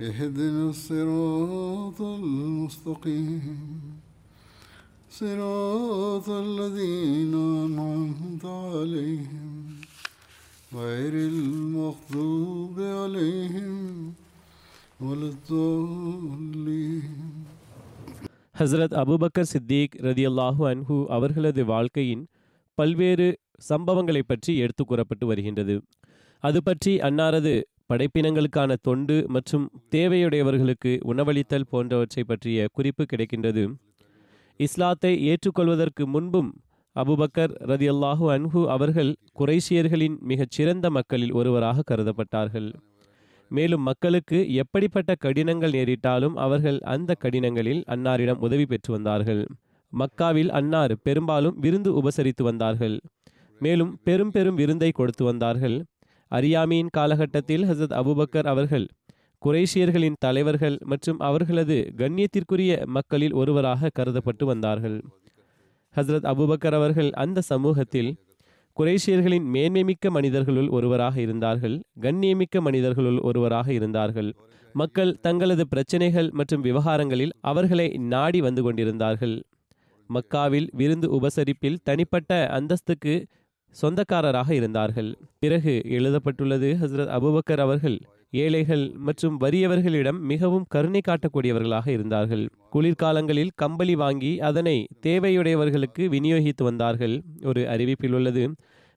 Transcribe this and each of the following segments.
اهدنا الصراط المستقيم صراط الذين أنعمت عليهم غير المغضوب عليهم ولا الضالين Hazrat Abu Bakr Siddique ரதியல்லாஹு அன்ஹு அவர்களது வாழ்க்கையின் பல்வேறு சம்பவங்களை பற்றி எடுத்து கூறப்பட்டு வருகின்றது அது பற்றி அன்னாரது படைப்பினங்களுக்கான தொண்டு மற்றும் தேவையுடையவர்களுக்கு உணவளித்தல் போன்றவற்றை பற்றிய குறிப்பு கிடைக்கின்றது. இஸ்லாத்தை ஏற்றுக்கொள்வதற்கு முன்பும் அபுபக்கர் ரதியல்லாஹு அன்ஹு அவர்கள் குறைஷியர்களின் மிகச் சிறந்த மக்களில் ஒருவராக கருதப்பட்டார்கள். மேலும் மக்களுக்கு எப்படிப்பட்ட கடினங்கள் நேரிட்டாலும் அவர்கள் அந்த கடினங்களில் அன்னாரிடம் உதவி பெற்று வந்தார்கள். மக்காவில் அன்னார் பெரும்பாலும் விருந்து உபசரித்து வந்தார்கள். மேலும் பெரும் பெரும் விருந்தை கொடுத்து வந்தார்கள். அறியாமையின் காலகட்டத்தில் ஹசத் அபுபக்கர் அவர்கள் குரேஷியர்களின் தலைவர்கள் மற்றும் அவர்களது கண்ணியத்திற்குரிய மக்களில் ஒருவராக கருதப்பட்டு வந்தார்கள். ஹசரத் அபுபக்கர் அவர்கள் அந்த சமூகத்தில் குரேஷியர்களின் மேன்மைமிக்க மனிதர்களுள் ஒருவராக இருந்தார்கள் கண்ணியமிக்க மனிதர்களுள் ஒருவராக இருந்தார்கள். மக்கள் தங்களது பிரச்சனைகள் மற்றும் விவகாரங்களில் அவர்களை நாடி வந்து கொண்டிருந்தார்கள். மக்காவில் விருந்து உபசரிப்பில் தனிப்பட்ட அந்தஸ்துக்கு சொந்தக்காரராக இருந்தார்கள். பிறகு எழுதப்பட்டுள்ளது ஹசரத் அபுபக்கர் அவர்கள் ஏழைகள் மற்றும் வறியவர்களிடம் மிகவும் கருணை காட்டக்கூடியவர்களாக இருந்தார்கள். குளிர்காலங்களில் கம்பளி வாங்கி அதனை தேவையுடையவர்களுக்கு விநியோகித்து வந்தார்கள். ஒரு அறிவிப்பில் உள்ளது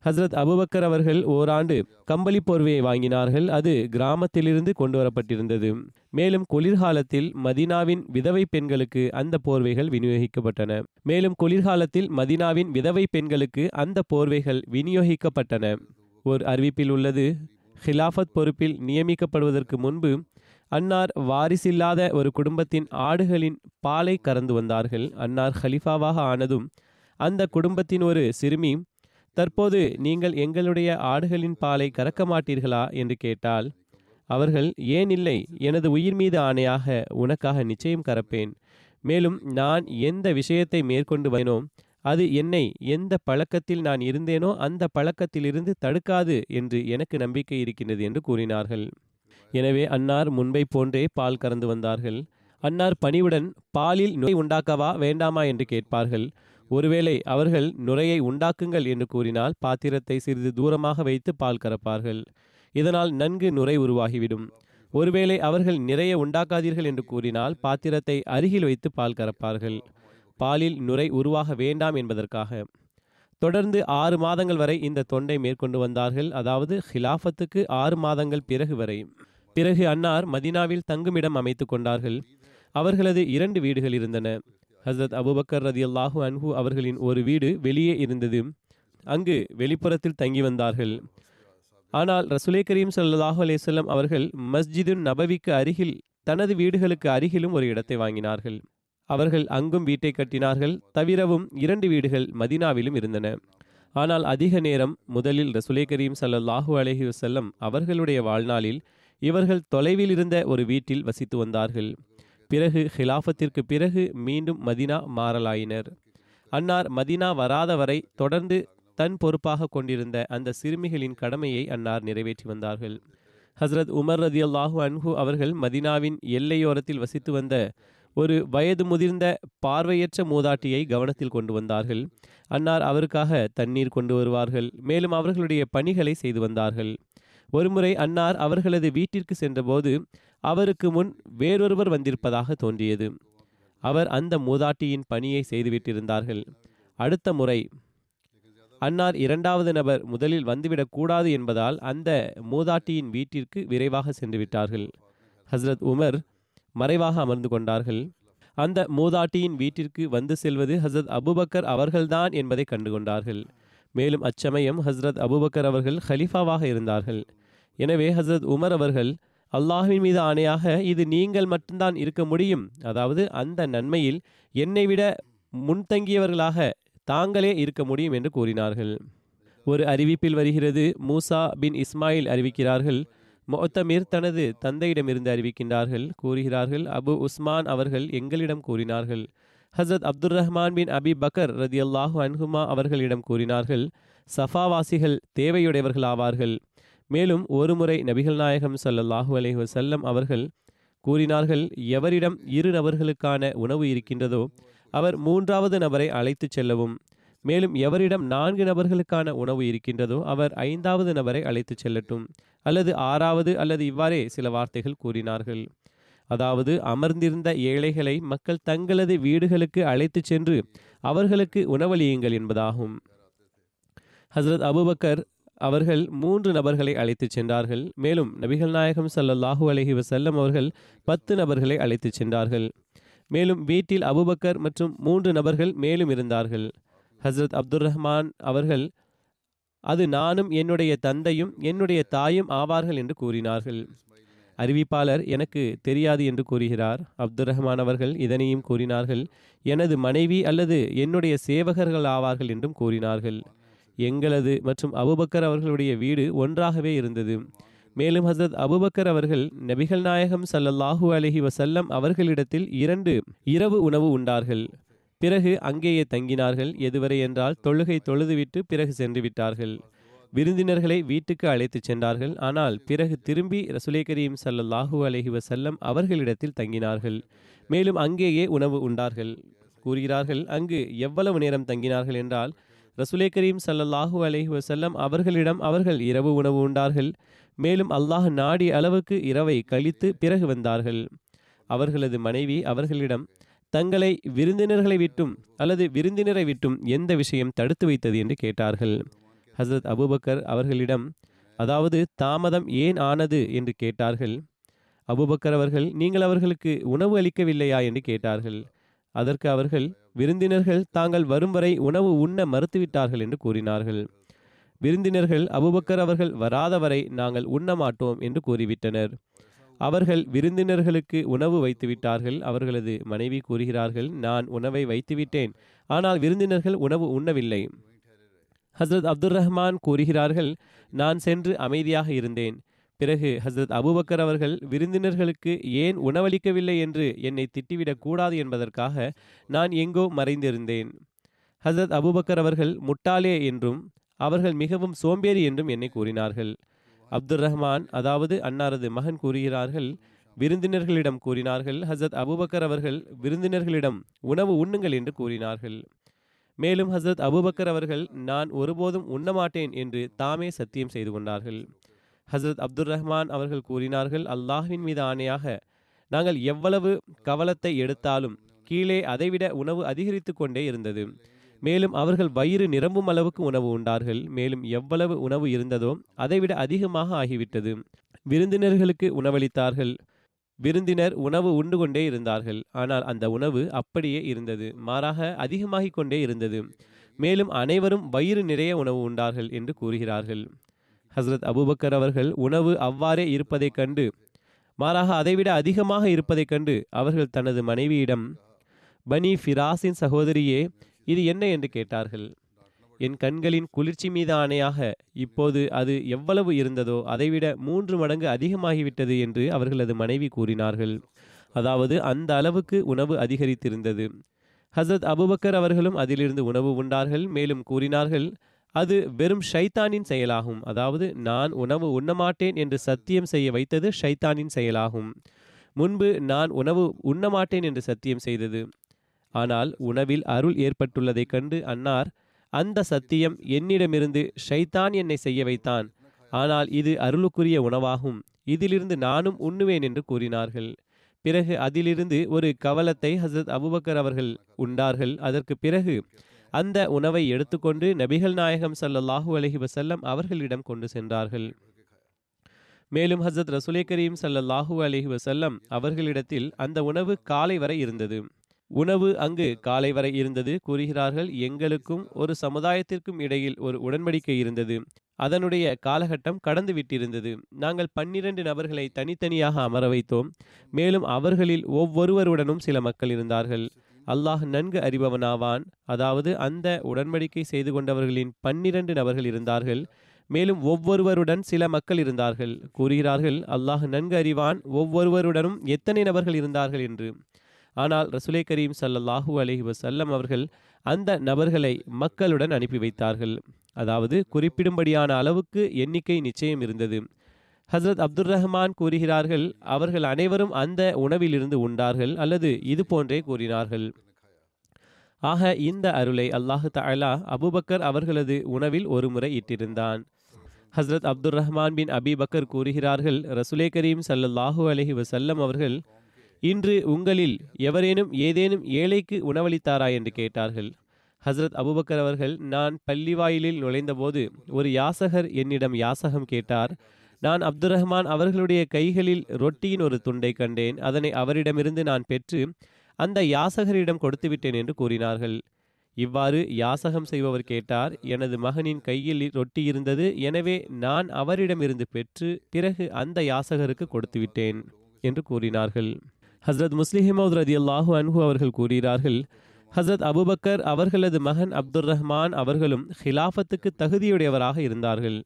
ஹசரத் அபுபக்கர் அவர்கள் ஓராண்டு கம்பளி போர்வையை வாங்கினார்கள். அது கிராமத்திலிருந்து கொண்டு வரப்பட்டிருந்தது மேலும் குளிர்காலத்தில் மதினாவின் விதவை பெண்களுக்கு அந்த போர்வைகள் விநியோகிக்கப்பட்டன. மேலும் குளிர்காலத்தில் மதினாவின் விதவை பெண்களுக்கு அந்த போர்வைகள் விநியோகிக்கப்பட்டன. ஒரு அறிவிப்பில் உள்ளது ஹிலாஃபத் பொறுப்பில் நியமிக்கப்படுவதற்கு முன்பு அன்னார் வாரிசில்லாத ஒரு குடும்பத்தின் ஆடுகளின் பாலை கறந்து வந்தார்கள். அன்னார் ஹலிஃபாவாக ஆனதும் அந்த குடும்பத்தின் ஒரு சிறுமி தற்போது நீங்கள் எங்களுடைய ஆடுகளின் பாலை கறக்க மாட்டீர்களா? என்று கேட்டால் அவர்கள் ஏன் இல்லை? எனது உயிர் மீது ஆணையாக உனக்காக நிச்சயம் கறப்பேன். மேலும் நான் எந்த விஷயத்தை மேற்கொண்டு வைனோ அது என்னை எந்த பழக்கத்தில் நான் இருந்தேனோ அந்த பழக்கத்திலிருந்து தடுக்காது என்று எனக்கு நம்பிக்கை இருக்கின்றது என்று கூறினார்கள். எனவே அன்னார் முன்பை போன்றே பால் கறந்து வந்தார்கள். அன்னார் பணிவுடன் பாலில் நோய் உண்டாக்கவா வேண்டாமா? என்று கேட்பார்கள். ஒருவேளை அவர்கள் நுரையை உண்டாக்குங்கள் என்று கூறினால் பாத்திரத்தை சிறிது தூரமாக வைத்து பால் கறப்பார்கள். இதனால் நன்கு நுரை உருவாகிவிடும். ஒருவேளை அவர்கள் நிறைய உண்டாக்காதீர்கள் என்று கூறினால் பாத்திரத்தை அருகில் வைத்து பால் கறப்பார்கள். பாலில் நுரை உருவாக வேண்டாம் என்பதற்காக. தொடர்ந்து ஆறு மாதங்கள் வரை இந்த தொண்டை மேற்கொண்டு வந்தார்கள். அதாவது ஹிலாஃபத்துக்கு ஆறு மாதங்கள் பிறகு வரை. பிறகு அன்னார் மதினாவில் தங்குமிடம் அமைத்து கொண்டார்கள். அவர்களது இரண்டு வீடுகள் இருந்தன. ஹசரத் அபுபக்கர் ரதி அல்லாஹு அன்ஹு அவர்களின் ஒரு வீடு வெளியே இருந்தது. அங்கு வெளிப்புறத்தில் தங்கி வந்தார்கள். ஆனால் ரசுலே கரீம் சல்லாஹூ அலேசல்லம் அவர்கள் மஸ்ஜிதுன் நபவிக்கு அருகில் தனது வீடுகளுக்கு அருகிலும் ஒரு இடத்தை வாங்கினார்கள். அவர்கள் அங்கும் வீட்டை கட்டினார்கள் தவிரவும் இரண்டு வீடுகள் மதினாவிலும் இருந்தன. ஆனால் அதிக நேரம் முதலில் ரசுலே கரீம் சல்லாஹூ அலஹி வசல்லம் அவர்களுடைய வாழ்நாளில் இவர்கள் தொலைவில் இருந்த ஒரு வீட்டில் வசித்து வந்தார்கள். பிறகு ஹிலாஃபத்திற்கு பிறகு மீண்டும் மதினா மாறலாயினர். அன்னார் மதினா வராத வரை தொடர்ந்து தன் பொறுப்பாக கொண்டிருந்த அந்த சிறுமிகளின் கடமையை அன்னார் நிறைவேற்றி வந்தார்கள். ஹஸ்ரத் உமர் ரதி அல்லாஹு அன்ஹு அவர்கள் மதினாவின் எல்லையோரத்தில் வசித்து வந்த ஒரு வயது முதிர்ந்த பார்வையற்ற மூதாட்டியை கவனத்தில் கொண்டு வந்தார்கள். அன்னார் அவருக்காக தண்ணீர் கொண்டு வருவார்கள். மேலும் அவர்களுடைய பணிகளை செய்து வந்தார்கள். ஒருமுறை அன்னார் அவர்களது வீட்டிற்கு சென்றபோது அவருக்கு முன் வேறொருவர் வந்திருப்பதாக தோன்றியது. அவர் அந்த மூதாட்டியின் பணியை செய்துவிட்டிருந்தார்கள். அடுத்த முறை அன்னார் இரண்டாவது நபர் முதலில் வந்துவிடக்கூடாது என்பதால் அந்த மூதாட்டியின் வீட்டிற்கு விரைவாக சென்று விட்டார்கள். ஹஸ்ரத் உமர் மறைவாக அமர்ந்து கொண்டார்கள். அந்த மூதாட்டியின் வீட்டிற்கு வந்து செல்வது ஹஸ்ரத் அபுபக்கர் அவர்கள்தான் என்பதை கண்டுகொண்டார்கள். மேலும் அச்சமயம் ஹஸ்ரத் அபுபக்கர் அவர்கள் ஹலிஃபாவாக இருந்தார்கள். எனவே ஹஸ்ரத் உமர் அவர்கள் அல்லாஹுவின் மீது ஆணையாக இது நீங்கள் மட்டும்தான் இருக்க முடியும். அதாவது அந்த நன்மையில் என்னை விட முன்தங்கியவர்களாக தாங்களே இருக்க முடியும் என்று கூறினார்கள். ஒரு அறிவிப்பில் வருகிறது மூசா பின் இஸ்மாயில் அறிவிக்கிறார்கள் மொத்தமீர் தனது தந்தையிடமிருந்து அறிவிக்கின்றார்கள் கூறுகிறார்கள் அபு உஸ்மான் அவர்கள் எங்களிடம் கூறினார்கள். ஹசரத் Abdul Rahman bin Abi Bakr ரதி அல்லாஹு அன்ஹுமா அவர்களிடம் கூறினார்கள் சஃபாவாசிகள் தேவையுடையவர்கள் ஆவார்கள் மேலும் ஒருமுறை நபிகள் நாயகம் சல்லல்லாஹு அலைஹி செல்லம் அவர்கள் கூறினார்கள் எவரிடம் இரு நபர்களுக்கான உணவு இருக்கின்றதோ அவர் மூன்றாவது நபரை அழைத்துச் செல்லவும். மேலும் எவரிடம் நான்கு நபர்களுக்கான உணவு இருக்கின்றதோ அவர் ஐந்தாவது நபரை அழைத்துச் செல்லட்டும். அல்லது ஆறாவது அல்லது இவ்வாறே சில வார்த்தைகள் கூறினார்கள். அதாவது அமர்ந்திருந்த ஏழைகளை மக்கள் தங்களது வீடுகளுக்கு அழைத்துச் சென்று அவர்களுக்கு உணவளியுங்கள் என்பதாகும். ஹசரத் அபுபக்கர் அவர்கள் மூன்று நபர்களை அழைத்துச் சென்றார்கள். மேலும் நபிகள் நாயகம் ஸல்லல்லாஹு அலஹி வசல்லம் அவர்கள் பத்து நபர்களை அழைத்துச் சென்றார்கள். மேலும் வீட்டில் அபுபக்கர் மற்றும் மூன்று நபர்கள் மேலும் இருந்தார்கள். ஹசரத் அப்துல் ரஹ்மான் அவர்கள் அது நானும் என்னுடைய தந்தையும் என்னுடைய தாயும் ஆவார்கள் என்று கூறினார்கள். அறிவிப்பாளர் எனக்கு தெரியாது என்று கூறுகிறார். அப்துல் ரஹ்மான் அவர்கள் இதனையும் கூறினார்கள் எனது மனைவி அல்லது என்னுடைய சேவகர்கள் ஆவார்கள் என்றும் கூறினார்கள். எங்களது மற்றும் அபுபக்கர் அவர்களுடைய வீடு ஒன்றாகவே இருந்தது. மேலும் ஹசரத் அபுபக்கர் அவர்கள் நபிகள் நாயகம் ஸல்லல்லாஹு அலஹி வசல்லம் அவர்களிடத்தில் இரண்டு இரவு உணவு உண்டார்கள். பிறகு அங்கேயே தங்கினார்கள். எதுவரை என்றால் தொழுகை தொழுதுவிட்டு பிறகு சென்று விட்டார்கள். விருந்தினர்களை வீட்டுக்கு அழைத்துச் சென்றார்கள். ஆனால் பிறகு திரும்பி ரசுலே கரீம் ஸல்லல்லாஹு அலஹி வசல்லம் அவர்களிடத்தில் தங்கினார்கள். மேலும் அங்கேயே உணவு உண்டார்கள். கூறுகிறார்கள் அங்கு எவ்வளவு நேரம் தங்கினார்கள்? என்றால் ரசுலே கரீம் சல்லல்லாஹு அலஹி வசல்லம் அவர்களிடம் அவர்கள் இரவு உணவு உண்டார்கள். மேலும் அல்லாஹ் நாடிய அளவுக்கு இரவை கழித்து பிறகு வந்தார்கள். அவர்களது மனைவி அவர்களிடம் தங்களை விருந்தினர்களை விட்டும் அல்லது விருந்தினரை விட்டும் எந்த விஷயம் தடுத்து வைத்தது? என்று கேட்டார்கள். ஹசரத் அபுபக்கர் அவர்களிடம் அதாவது தாமதம் ஏன் ஆனது? என்று கேட்டார்கள். அபுபக்கர் அவர்கள் நீங்கள் அவர்களுக்கு உணவு அளிக்கவில்லையா? என்று கேட்டார்கள். அதற்கு அவர்கள் விருந்தினர்கள் தாங்கள் வரும் வரை உணவு உண்ண மறுத்துவிட்டார்கள் என்று கூறினார்கள். விருந்தினர்கள் அபுபக்கர் அவர்கள் வராத வரை நாங்கள் உண்ண மாட்டோம் என்று கூறிவிட்டனர். அவர்கள் விருந்தினர்களுக்கு உணவு வைத்துவிட்டார்கள். அவர்களது மனைவி கூறுகிறார்கள் நான் உணவை வைத்துவிட்டேன் ஆனால் விருந்தினர்கள் உணவு உண்ணவில்லை. ஹசரத் அப்துல் ரஹ்மான் கூறுகிறார்கள் நான் சென்று அமைதியாக இருந்தேன். பிறகு ஹசரத் அபுபக்கர் அவர்கள் விருந்தினர்களுக்கு ஏன் உணவளிக்கவில்லை என்று என்னை திட்டிவிடக் கூடாது என்பதற்காக நான் எங்கோ மறைந்திருந்தேன். ஹசரத் அபுபக்கர் அவர்கள் முட்டாளே என்றும் அவர்கள் மிகவும் சோம்பேறி என்றும் என்னை கூறினார்கள். அப்துல் ரஹ்மான் அதாவது அன்னாரது மகன் கூறுகிறார்கள் விருந்தினர்களிடம் கூறினார்கள் ஹசரத் அபுபக்கர் அவர்கள் விருந்தினர்களிடம் உணவு உண்ணுங்கள் என்று கூறினார்கள். மேலும் ஹசரத் அபுபக்கர் அவர்கள் நான் ஒருபோதும் உண்ணமாட்டேன் என்று தாமே சத்தியம் செய்து கொண்டார்கள். ஹசரத் அப்துல் ரஹ்மான் அவர்கள் கூறினார்கள் அல்லாஹ்வின் மீது ஆணையாக நாங்கள் எவ்வளவு கவலத்தை எடுத்தாலும் கீழே அதைவிட உணவு அதிகரித்து கொண்டே இருந்தது. மேலும் அவர்கள் வயிறு நிரம்பும் அளவுக்கு உணவு உண்டார்கள். மேலும் எவ்வளவு உணவு இருந்ததோ அதைவிட அதிகமாக ஆகிவிட்டது. விருந்தினர்களுக்கு உணவளித்தார்கள். விருந்தினர் உணவு உண்டு கொண்டே இருந்தார்கள். ஆனால் அந்த உணவு அப்படியே இருந்தது. மாறாக அதிகமாகிக் கொண்டே இருந்தது. மேலும் அனைவரும் வயிறு நிறைய உணவு உண்டார்கள் என்று கூறுகிறார்கள். ஹசரத் அபுபக்கர் அவர்கள் உணவு அவ்வாறே இருப்பதைக் கண்டு மாறாக அதைவிட அதிகமாக இருப்பதைக் கண்டு அவர்கள் தனது மனைவியிடம் பனி ஃபிராஸின் சகோதரியே இது என்ன? என்று கேட்டார்கள். என் கண்களின் குளிர்ச்சி மீது ஆணையாக இப்போது அது எவ்வளவு இருந்ததோ அதைவிட மூன்று மடங்கு அதிகமாகிவிட்டது என்று அவர்களது மனைவி கூறினார்கள். அதாவது அந்த அளவுக்கு உணவு அதிகரித்திருந்தது. ஹசரத் அபுபக்கர் அவர்களும் அதிலிருந்து உணவு உண்டார்கள் மேலும் கூறினார்கள் அது வெறும் ஷைத்தானின் செயலாகும். அதாவது நான் உணவு உண்ணமாட்டேன் என்று சத்தியம் செய்ய வைத்தது ஷைத்தானின் செயலாகும். முன்பு நான் உணவு உண்ணமாட்டேன் என்று சத்தியம் செய்தது. ஆனால் உணவில் அருள் ஏற்பட்டுள்ளதைக் கண்டு அன்னார் அந்த சத்தியம் என்னிடமிருந்து ஷைத்தான் என்னை செய்ய வைத்தான். ஆனால் இது அருளுக்குரிய உணவாகும். இதிலிருந்து நானும் உண்ணுவேன் என்று கூறினார்கள். பிறகு அதிலிருந்து ஒரு கவலத்தை ஹசரத் அபுபக்கர் அவர்கள் உண்டார்கள். அதற்கு பிறகு அந்த உணவை எடுத்துக்கொண்டு நபிகள் நாயகம் ஸல்லல்லாஹு அலஹி வசல்லம் அவர்களிடம் கொண்டு சென்றார்கள். மேலும் ஹசரத் ரசூலே கரீம் ஸல்லல்லாஹு அலஹி வசல்லம் அவர்களிடத்தில் அந்த உணவு காலை வரை இருந்தது. உணவு அங்கு காலை வரை இருந்தது கூறுகிறார்கள். எங்களுக்கும் ஒரு சமுதாயத்திற்கும் இடையில் ஒரு உடன்படிக்கை இருந்தது. அதனுடைய காலகட்டம் கடந்து விட்டிருந்தது. நாங்கள் பன்னிரண்டு நபர்களை தனித்தனியாக அமர வைத்தோம். மேலும் அவர்களில் ஒவ்வொருவருடனும் சில மக்கள் இருந்தார்கள். அல்லாஹ் நன்கு அறிபவனாவான். அதாவது அந்த உடன்படிக்கை செய்து கொண்டவர்களின் பன்னிரண்டு நபர்கள் இருந்தார்கள். மேலும் ஒவ்வொருவருடன் சில மக்கள் இருந்தார்கள். கூறுகிறார்கள் அல்லாஹ் நன்கு அறிவான் ஒவ்வொருவருடனும் எத்தனை நபர்கள் இருந்தார்கள்? என்று. ஆனால் ரசுலே கரீம் ஸல்லல்லாஹு அலஹி வசல்லம் அவர்கள் அந்த நபர்களை மக்களுடன் அனுப்பி வைத்தார்கள். அதாவது குறிப்பிடும்படியான அளவுக்கு எண்ணிக்கை நிச்சயம் இருந்தது. ஹஸ்ரத் அப்துல் ரஹ்மான் கூறுகிறார்கள் அவர்கள் அனைவரும் அந்த உணவிலிருந்து உண்டார்கள் அல்லது இது போன்றே கூறினார்கள். ஆக இந்த அருளை அல்லாஹு தாலா அபுபக்கர் அவர்களது உணவில் ஒருமுறை இட்டிருந்தான். ஹஸ்ரத் அப்துர் ரஹ்மான் பின் அபிபக்கர் கூறுகிறார்கள் ரசுலே கரீம் ஸல்லல்லாஹு அலஹி வசல்லம் அவர்கள் இன்று உங்களில் எவரேனும் ஏதேனும் ஏழைக்கு உணவளித்தாரா? என்று கேட்டார்கள். ஹஸ்ரத் அபுபக்கர் அவர்கள் நான் பள்ளிவாயிலில் நுழைந்தபோது ஒரு யாசகர் என்னிடம் யாசகம் கேட்டார். நான் அப்துர் ரஹ்மான் அவர்களுடைய கைகளில் ரொட்டியின் ஒரு துண்டை கண்டேன். அதனை அவரிடமிருந்து நான் பெற்று அந்த யாசகரிடம் கொடுத்து விட்டேன் என்று கூறினார்கள். இவ்வாறு யாசகம் செய்பவர் கேட்டார் எனது மகனின் கையில் ரொட்டி இருந்தது. எனவே நான் அவரிடமிருந்து பெற்று பிறகு அந்த யாசகருக்கு கொடுத்துவிட்டேன் என்று கூறினார்கள். ஹசரத் முஸ்லிஹிமௌத் ரதி அல்லாஹூ அன்ஹு அவர்கள் கூறுகிறார்கள் ஹசரத் அபுபக்கர் அவர்களது மகன் அப்துர் ரஹ்மான் அவர்களும் ஹிலாஃபத்துக்கு தகுதியுடையவராக இருந்தார்கள்.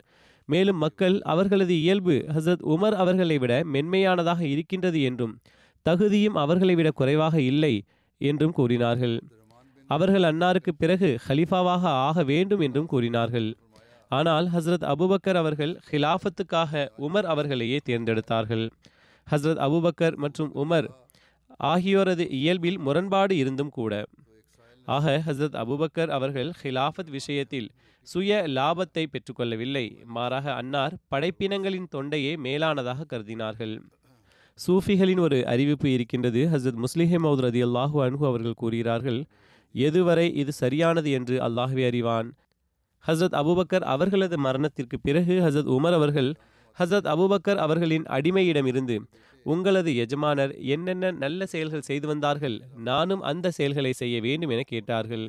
மேலும் மக்கள் அவர்களது இயல்பு ஹஸ்ரத் உமர் அவர்களை விட மென்மையானதாக இருக்கின்றது என்றும் தகுதியும் அவர்களை விட குறைவாக இல்லை என்றும் கூறினார்கள். அவர்கள் அன்னாருக்கு பிறகு ஹலிஃபாவாக ஆக வேண்டும் என்றும் கூறினார்கள். ஆனால் ஹஸ்ரத் அபுபக்கர் அவர்கள் ஹிலாஃபத்துக்காக உமர் அவர்களையே தேர்ந்தெடுத்தார்கள். ஹஸ்ரத் அபுபக்கர் மற்றும் உமர் ஆகியோரது இயல்பில் முரண்பாடு இருந்தும் கூட. ஆக ஹஸ்ரத் அபுபக்கர் அவர்கள் ஹிலாஃபத் விஷயத்தில் சுய லாபத்தை பெற்றுக்கொள்ளவில்லை. மாறாக அன்னார் படைப்பினங்களின் தொண்டையே மேலானதாக கருதினார்கள். சூஃபிகளின் ஒரு அறிவிப்பு இருக்கின்றது. ஹசரத் முஸ்லிஹே ரதி அல்லாஹு அன்ஹு அவர்கள் கூறுகிறார்கள் எதுவரை இது சரியானது என்று அல்லாஹுவே அறிவான்? ஹசரத் அபுபக்கர் அவர்களது மரணத்திற்கு பிறகு ஹசரத் உமர் அவர்கள் ஹசரத் அபுபக்கர் அவர்களின் அடிமையிடமிருந்து உங்களது எஜமானர் என்னென்ன நல்ல செயல்கள் செய்து வந்தார்கள்? நானும் அந்த செயல்களை செய்ய வேண்டும் என கேட்டார்கள்.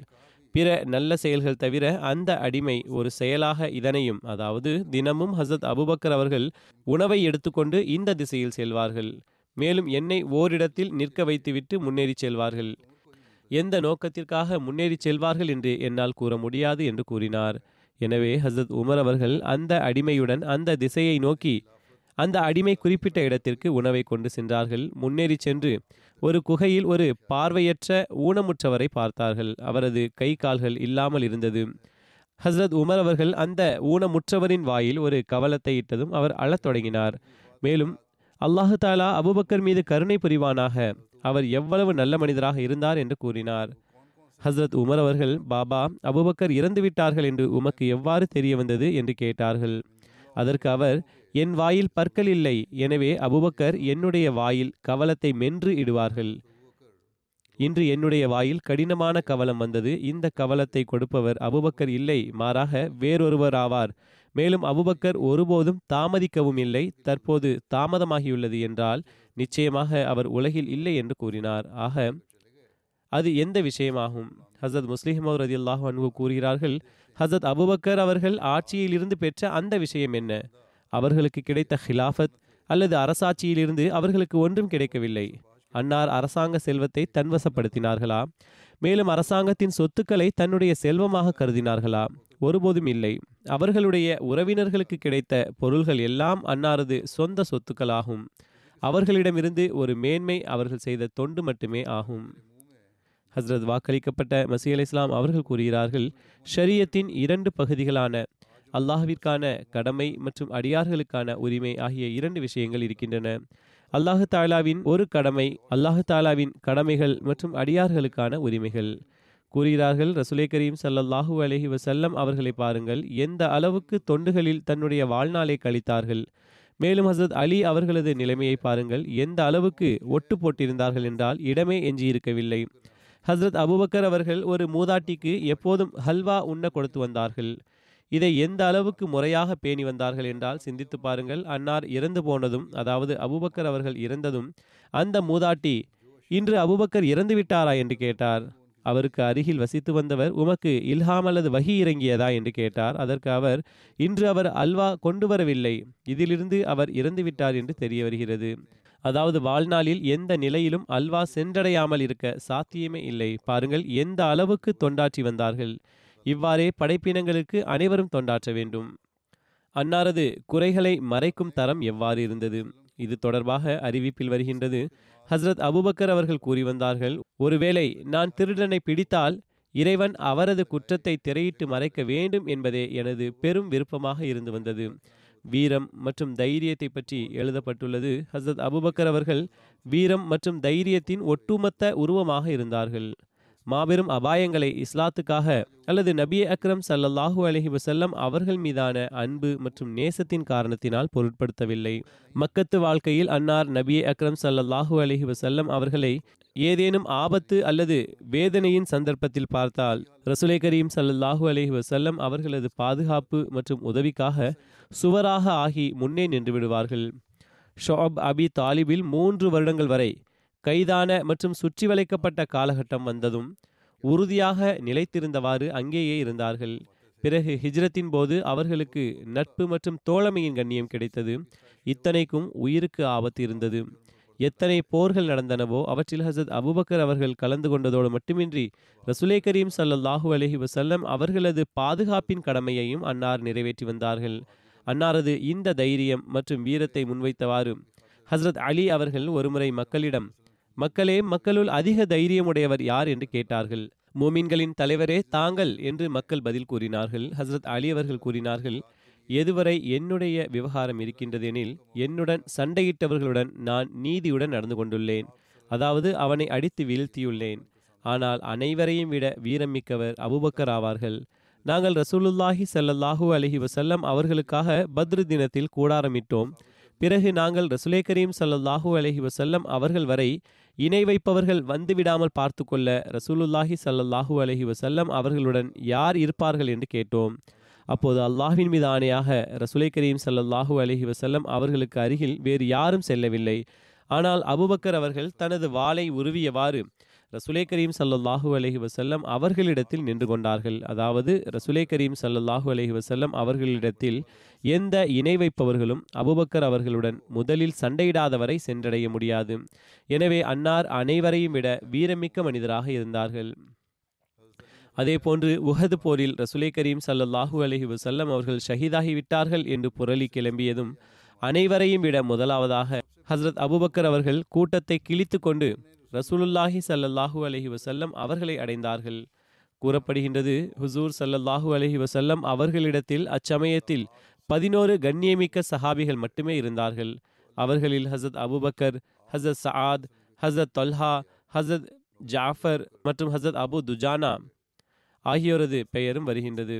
பிற நல்ல செயல்கள் தவிர அந்த அடிமை ஒரு செயலாக இதனையும் அதாவது தினமும் ஹசத் அபுபக்கர் அவர்கள் உணவை எடுத்துக்கொண்டு இந்த திசையில் செல்வார்கள். மேலும் என்னை ஓரிடத்தில் நிற்க வைத்துவிட்டு முன்னேறி செல்வார்கள். எந்த நோக்கத்திற்காக முன்னேறி செல்வார்கள் என்று என்னால் கூற முடியாது என்று கூறினார். எனவே ஹசரத் உமர் அவர்கள் அந்த அடிமையுடன் அந்த திசையை நோக்கி அந்த அடிமை குறிப்பிட்ட இடத்திற்கு உணவை கொண்டு சென்றார்கள். முன்னேறி சென்று ஒரு குகையில் ஒரு பார்வையற்ற ஊனமுற்றவரை பார்த்தார்கள். அவரது கை கால்கள் இல்லாமல் இருந்தது. ஹஸ்ரத் உமர் அவர்கள் அந்த ஊனமுற்றவரின் வாயில் ஒரு கவலத்தை இட்டதும் அவர் அழத் தொடங்கினார். மேலும் அல்லாஹு தாலா அபுபக்கர் மீது கருணை புரிவானாக. அவர் எவ்வளவு நல்ல மனிதராக இருந்தார் என்று கூறினார். ஹஸ்ரத் உமர் அவர்கள் பாபா அபுபக்கர் இறந்து விட்டார்கள் என்று உமக்கு எவ்வாறு தெரிய வந்தது? என்று கேட்டார்கள். அதற்கு அவர் என் வாயில் பற்கள் இல்லை. எனவே அபுபக்கர் என்னுடைய வாயில் கவலத்தை மென்று இடுவார்கள். இன்று என்னுடைய வாயில் கடினமான கவலம் வந்தது. இந்த கவலத்தை கொடுப்பவர் அபுபக்கர் இல்லை. மாறாக வேறொருவர் ஆவார். மேலும் அபுபக்கர் ஒருபோதும் தாமதிக்கவும் இல்லை. தற்போது தாமதமாகியுள்ளது என்றால் நிச்சயமாக அவர் உலகில் இல்லை என்று கூறினார். ஆக அது எந்த விஷயமாகும்? ஹசரத் முஸ்லிம் ரதி அல்லாஹ் அன்பு கூறுகிறார்கள் ஹசரத் அபுபக்கர் அவர்கள் ஆட்சியில் இருந்து பெற்ற அந்த விஷயம் என்ன? அவர்களுக்கு கிடைத்த ஹிலாஃபத் அல்லது அரசாட்சியிலிருந்து அவர்களுக்கு ஒன்றும் கிடைக்கவில்லை. அன்னார் அரசாங்க செல்வத்தை தன்வசப்படுத்தினார்களா? மேலும் அரசாங்கத்தின் சொத்துக்களை தன்னுடைய செல்வமாக கருதினார்களா? ஒருபோதும் இல்லை. அவர்களுடைய உறவினர்களுக்கு கிடைத்த பொருள்கள் எல்லாம் அன்னாரது சொந்த சொத்துக்களாகும். அவர்களிடமிருந்து ஒரு மேன்மை அவர்கள் செய்த தொண்டு மட்டுமே ஆகும். ஹஸ்ரத் வாக்களிக்கப்பட்ட மசீ அலி இஸ்லாம் அவர்கள் கூறுகிறார்கள் ஷரியத்தின் இரண்டு பகுதிகளான அல்லாஹுவிற்கான கடமை மற்றும் அடியார்களுக்கான உரிமை ஆகிய இரண்டு விஷயங்கள் இருக்கின்றன. அல்லாஹு தாலாவின் ஒரு கடமை அல்லாஹு தாலாவின் கடமைகள் மற்றும் அடியார்களுக்கான உரிமைகள். கூறுகிறார்கள் ரசுலே கரீம் சல்லல்லாஹூ அலஹி வசல்லம் அவர்களை பாருங்கள் எந்த அளவுக்கு தொண்டுகளில் தன்னுடைய வாழ்நாளை கழித்தார்கள். மேலும் ஹசரத் அலி அவர்களது நிலைமையை பாருங்கள் எந்த அளவுக்கு ஒட்டு போட்டிருந்தார்கள் என்றால் இடமே எஞ்சியிருக்கவில்லை. ஹசரத் அபுபக்கர் அவர்கள் ஒரு மூதாட்டிக்கு எப்போதும் ஹல்வா உண்ண கொடுத்து வந்தார்கள். இதை எந்த அளவுக்கு முறையாக பேணி வந்தார்கள் என்றால் சிந்தித்து பாருங்கள். அன்னார் இறந்து போனதும் அதாவது அபுபக்கர் அவர்கள் இறந்ததும் அந்த மூதாட்டி இன்று அபுபக்கர் இறந்து விட்டாரா? என்று கேட்டார். அவருக்கு அருகில் வசித்து வந்தவர் உமக்கு இல்ஹாம் அல்லது வகி இறங்கியதா? என்று கேட்டார். அதற்கு அவர் இன்று அவர் அல்வா கொண்டு வரவில்லை. இதிலிருந்து அவர் இறந்து விட்டார் என்று தெரிய வருகிறது. அதாவது வாழ்நாளில் எந்த நிலையிலும் அல்வா சென்றடையாமல் இருக்க சாத்தியமே இல்லை. பாருங்கள் எந்த அளவுக்கு தொண்டாற்றி வந்தார்கள். இவ்வாறே படைப்பினங்களுக்கு அனைவரும் தொண்டாற்ற வேண்டும். அன்னாரது குறைகளை மறைக்கும் தரம் எவ்வாறு இருந்தது? இது தொடர்பாக அறிவிப்பில் வருகின்றது. ஹஸ்ரத் அபுபக்கர் அவர்கள் கூறி வந்தார்கள் ஒருவேளை நான் திருடனை பிடித்தால் இறைவன் அவரது குற்றத்தை திரையிட்டு மறைக்க வேண்டும் என்பதே எனது பெரும் விருப்பமாக இருந்து வந்தது. வீரம் மற்றும் தைரியத்தை பற்றி எழுதப்பட்டுள்ளது. ஹசரத் அபுபக்கர் அவர்கள் வீரம் மற்றும் தைரியத்தின் ஒட்டுமொத்த உருவமாக இருந்தார்கள். மாபெரும் அபாயங்களை இஸ்லாத்துக்காக அல்லது நபிய அக்ரம் சல்லல்லாஹு அலஹி வசல்லம் அவர்கள் மீதான அன்பு மற்றும் நேசத்தின் காரணத்தினால் பொருட்படுத்தவில்லை. மக்கத்து வாழ்க்கையில் அன்னார் நபி அக்ரம் சல்லல்லாஹு அலஹி வசல்லம் அவர்களை ஏதேனும் ஆபத்து அல்லது வேதனையின் சந்தர்ப்பத்தில் பார்த்தால் ரசுலை கரீம் சல்லல்லாஹு அலஹி வசல்லம் அவர்களது பாதுகாப்பு மற்றும் உதவிக்காக சுவராக ஆகி முன்னே நின்று விடுவார்கள். ஷோப் அபி தாலிபில் மூன்று வருடங்கள் வரை கைதான மற்றும் சுற்றி வளைக்கப்பட்ட காலகட்டம் வந்ததும் உறுதியாக நிலைத்திருந்தவாறு அங்கேயே இருந்தார்கள். பிறகு ஹிஜ்ரத்தின் போது அவர்களுக்கு நட்பு மற்றும் தோழமையின் கண்ணியம் கிடைத்தது. இத்தனைக்கும் உயிருக்கு ஆபத்து இருந்தது. எத்தனை போர்கள் நடந்தனவோ அவற்றில் ஹசத் அபுபக்கர் அவர்கள் கலந்து கொண்டதோடு மட்டுமின்றி ரசுலே கரீம் சல்லாஹூ அலஹி வசல்லம் அவர்களது பாதுகாப்பின் கடமையையும் அன்னார் நிறைவேற்றி வந்தார்கள். அன்னாரது இந்த தைரியம் மற்றும் வீரத்தை முன்வைத்தவாறு ஹசரத் அலி அவர்கள் ஒருமுறை மக்களிடம் மக்களே மக்களுள் அதிக தைரியமுடையவர் யார் என்று கேட்டார்கள். மோமின்களின் தலைவரே தாங்கள் என்று மக்கள் பதில் கூறினார்கள். ஹசரத் அலி அவர்கள் கூறினார்கள் எதுவரை என்னுடைய விவகாரம் இருக்கின்றதெனில் என்னுடன் சண்டையிட்டவர்களுடன் நான் நீதியுடன் நடந்து கொண்டுள்ளேன். அதாவது அவனை அடித்து வீழ்த்தியுள்ளேன். ஆனால் அனைவரையும் விட வீரம் மிக்கவர் அபுபக்கர் ஆவார்கள். நாங்கள் ரசூலுல்லாஹி சல்லல்லாஹூ அலஹி வசல்லம் அவர்களுக்காக பத்ரு தினத்தில் கூடாரமிட்டோம். பிறகு நாங்கள் ரசுலே கரீம் சல்லல்லாஹூ அலஹி வசல்லம் அவர்கள் வரை இணை வைப்பவர்கள் வந்துவிடாமல் பார்த்து கொள்ள ரசூலுல்லாஹி சல்லல்லாஹூ அலஹி வசல்லம் அவர்களுடன் யார் இருப்பார்கள் என்று கேட்டோம். அப்போது அல்லாஹ்வின் மீது ஆணையாக ரசுலை கரீம் சல்லல்லாஹூ அலஹி வசல்லம் அவர்களுக்கு அருகில் வேறு யாரும் செல்லவில்லை. ஆனால் அபுபக்கர் அவர்கள் தனது வாளை உருவியவாறு ரசுலே கரீம் சல்லாஹூ அலஹி வசல்லம் அவர்களிடத்தில் நின்று கொண்டார்கள். அதாவது ரசுலே கரீம் சல்லாஹூ அலஹி வசல்லம் அவர்களிடத்தில் எந்த இணை வைப்பவர்களும் அபுபக்கர் அவர்களுடன் முதலில் சண்டையிடாதவரை சென்றடைய முடியாது. எனவே அன்னார் அனைவரையும் விட வீரமிக்க மனிதராக இருந்தார்கள். அதே போன்று உஹது போரில் ரசுலே கரீம் சல்லாஹூ அலஹி வசல்லம் அவர்கள் ஷஹீதாகிவிட்டார்கள் என்று புரளி கிளம்பியதும் அனைவரையும் விட முதலாவதாக ஹசரத் அபுபக்கர் அவர்கள் கூட்டத்தை கிழித்து கொண்டு ரசூலுல்லாஹி சல்லல்லாஹூ அலஹி வசல்லம் அவர்களை அடைந்தார்கள். கூறப்படுகின்றது ஹுசூர் சல்லல்லாஹூ அலஹி வசல்லம் அவர்களிடத்தில் அச்சமயத்தில் பதினோரு கண்ணியமிக்க சஹாபிகள் மட்டுமே இருந்தார்கள். அவர்களில் ஹசத் அபுபக்கர் ஹசத் சஆத் ஹசத் தொல்ஹா ஹசத் ஜாஃபர் மற்றும் ஹசத் அபு துஜானா ஆகியோரது பெயரும் வருகின்றது.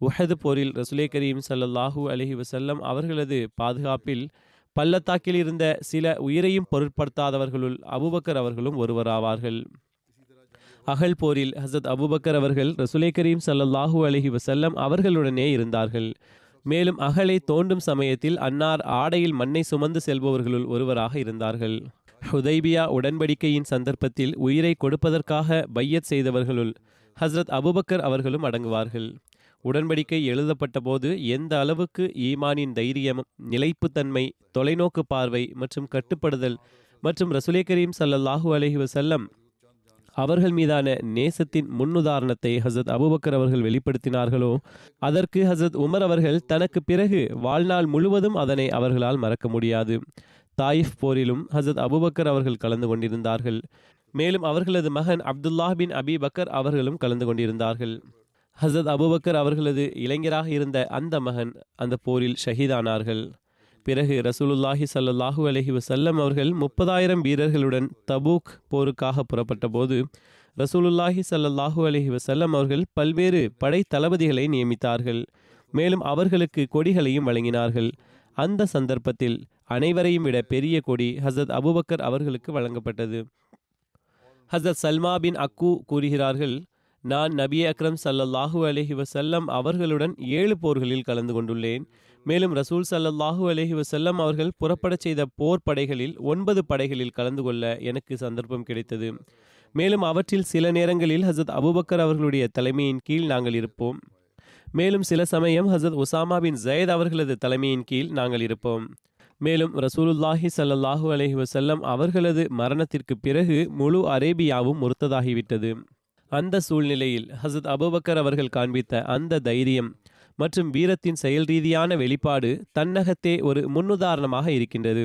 உஹது போரில் ரசுலே கரீம் சல்லல்லாஹூ அலஹி வசல்லம் அவர்களது பாதுகாப்பில் பள்ளத்தாக்கில் இருந்த சில உயிரையும் பொருட்படுத்தாதவர்களுள் அபுபக்கர் அவர்களும் ஒருவராவார்கள். அகல் போரில் ஹசத் அபுபக்கர் அவர்கள் ரசுலை கரீம் சல்லாஹூ அலஹி வசல்லம் அவர்களுடனே இருந்தார்கள். மேலும் அகலை தோண்டும் சமயத்தில் அன்னார் ஆடையில் மண்ணை சுமந்து செல்பவர்களுள் ஒருவராக இருந்தார்கள். ஹுதைபியா உடன்படிக்கையின் சந்தர்ப்பத்தில் உயிரை கொடுப்பதற்காக பையத் செய்தவர்களுள் ஹஸ்ரத் அபுபக்கர் அவர்களும் அடங்குவார்கள். உடன்படிக்கை எழுதப்பட்ட போது எந்த அளவுக்கு ஈமானின் தைரியம் நிலைப்புத்தன்மை தொலைநோக்கு பார்வை மற்றும் கட்டுப்படுதல் மற்றும் ரசுலே கரீம் சல்லல்லாஹூ அலஹி வசல்லம் அவர்கள் மீதான நேசத்தின் முன்னுதாரணத்தை ஹசரத் அபுபக்கர் அவர்கள் வெளிப்படுத்தினார்களோ? அதற்கு ஹசரத் உமர் அவர்கள் தனக்கு பிறகு வாழ்நாள் முழுவதும் அதனை அவர்களால் மறக்க முடியாது. தாயிஃப் போரிலும் ஹசரத் அபுபக்கர் அவர்கள் கலந்து கொண்டிருந்தார்கள். மேலும் அவர்களது மகன் அப்துல்லாஹ் பின் அபி பக்கர் அவர்களும் கலந்து கொண்டிருந்தார்கள். ஹசரத் அபுபக்கர் அவர்களது இளைஞராக இருந்த அந்த மகன் அந்த போரில் ஷஹீதானார்கள். பிறகு ரசூலுல்லாஹி சல்லாஹூ அலஹி வசல்லம் அவர்கள் முப்பதாயிரம் வீரர்களுடன் தபூக் போருக்காக புறப்பட்ட போது ரசூலுல்லாஹி சல்லாஹூ அலஹி வசல்லம் அவர்கள் பல்வேறு படை தளபதிகளை நியமித்தார்கள். மேலும் அவர்களுக்கு கொடிகளையும் வழங்கினார்கள். அந்த சந்தர்ப்பத்தில் அனைவரையும் விட பெரிய கொடி ஹசரத் அபுபக்கர் அவர்களுக்கு வழங்கப்பட்டது. ஹசரத் சல்மா பின் அக்கு கூறுகிறார்கள் நான் நபி அக்ரம் சல்லல்லாஹூ அலஹி வசல்லம் அவர்களுடன் ஏழு போர்களில் கலந்து கொண்டுள்ளேன். மேலும் ரசூல் சல்லல்லாஹு அலஹி வசல்லம் அவர்கள் புறப்படச் செய்த போர் படைகளில் ஒன்பது படைகளில் கலந்து கொள்ள எனக்கு சந்தர்ப்பம் கிடைத்தது. மேலும் அவற்றில் சில நேரங்களில் ஹசத் அபுபக்கர் அவர்களுடைய தலைமையின் கீழ் நாங்கள் இருப்போம். மேலும் சில சமயம் ஹசத் உசாமா பின் ஜயத் அவர்களது தலைமையின் கீழ் நாங்கள் இருப்போம். மேலும் ரசூலுல்லாஹி சல்லாஹூ அலஹி வசல்லம் அவர்களது மரணத்திற்கு பிறகு முழு அரேபியாவும் முறுத்ததாகிவிட்டது அந்த சூழ்நிலையில் ஹசத் அபுபக்கர் அவர்கள் காண்பித்த அந்த தைரியம் மற்றும் வீரத்தின் செயல் ரீதியான வெளிப்பாடு தன்னகத்தே ஒரு முன்னுதாரணமாக இருக்கின்றது.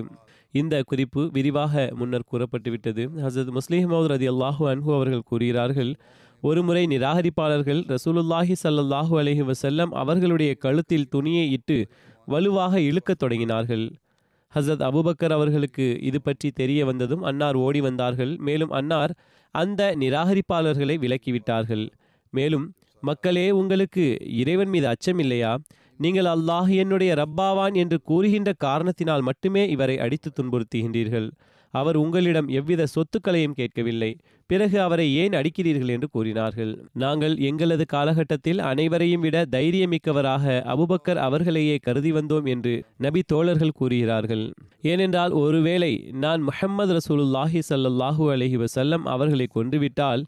இந்த குறிப்பு விரிவாக முன்னர் கூறப்பட்டுவிட்டது. ஹசரத் முஸ்லிஹமது ரதி அல்லாஹூ அன்ஹு அவர்கள் கூறுகிறார்கள் ஒருமுறை நிராகரிப்பாளர்கள் ரசூலுல்லாஹி சல்லாஹூ அலஹி வசல்லம் அவர்களுடைய கழுத்தில் துணியை இட்டு வலுவாக இழுக்கத் தொடங்கினார்கள். ஹசரத் அபுபக்கர் அவர்களுக்கு இது பற்றி தெரிய வந்ததும் அன்னார் ஓடி வந்தார்கள். மேலும் அன்னார் அந்த நிராகரிப்பாளர்களை விலக்கிவிட்டார்கள். மேலும் மக்களே உங்களுக்கு இறைவன் மீது அச்சமில்லையா? நீங்கள் அல்லாஹ் என்னுடைய ரப்பாவான் என்று கூறுகின்ற காரணத்தினால் மட்டுமே இவரை அடித்து துன்புறுத்துகின்றீர்கள். அவர் உங்களிடம் எவ்வித சொத்துக்களையும் கேட்கவில்லை. பிறகு அவரை ஏன் அடிக்கிறீர்கள் என்று கூறினார்கள். நாங்கள் எங்களது காலகட்டத்தில் அனைவரையும் விட தைரியமிக்கவராக அபுபக்கர் அவர்களையே கருதி வந்தோம் என்று நபி தோழர்கள் கூறுகிறார்கள். ஏனென்றால் ஒருவேளை நான் முஹம்மது ரசூலுல்லாஹி சல்லாஹூ அலஹி வசல்லம் அவர்களை கொன்றுவிட்டால்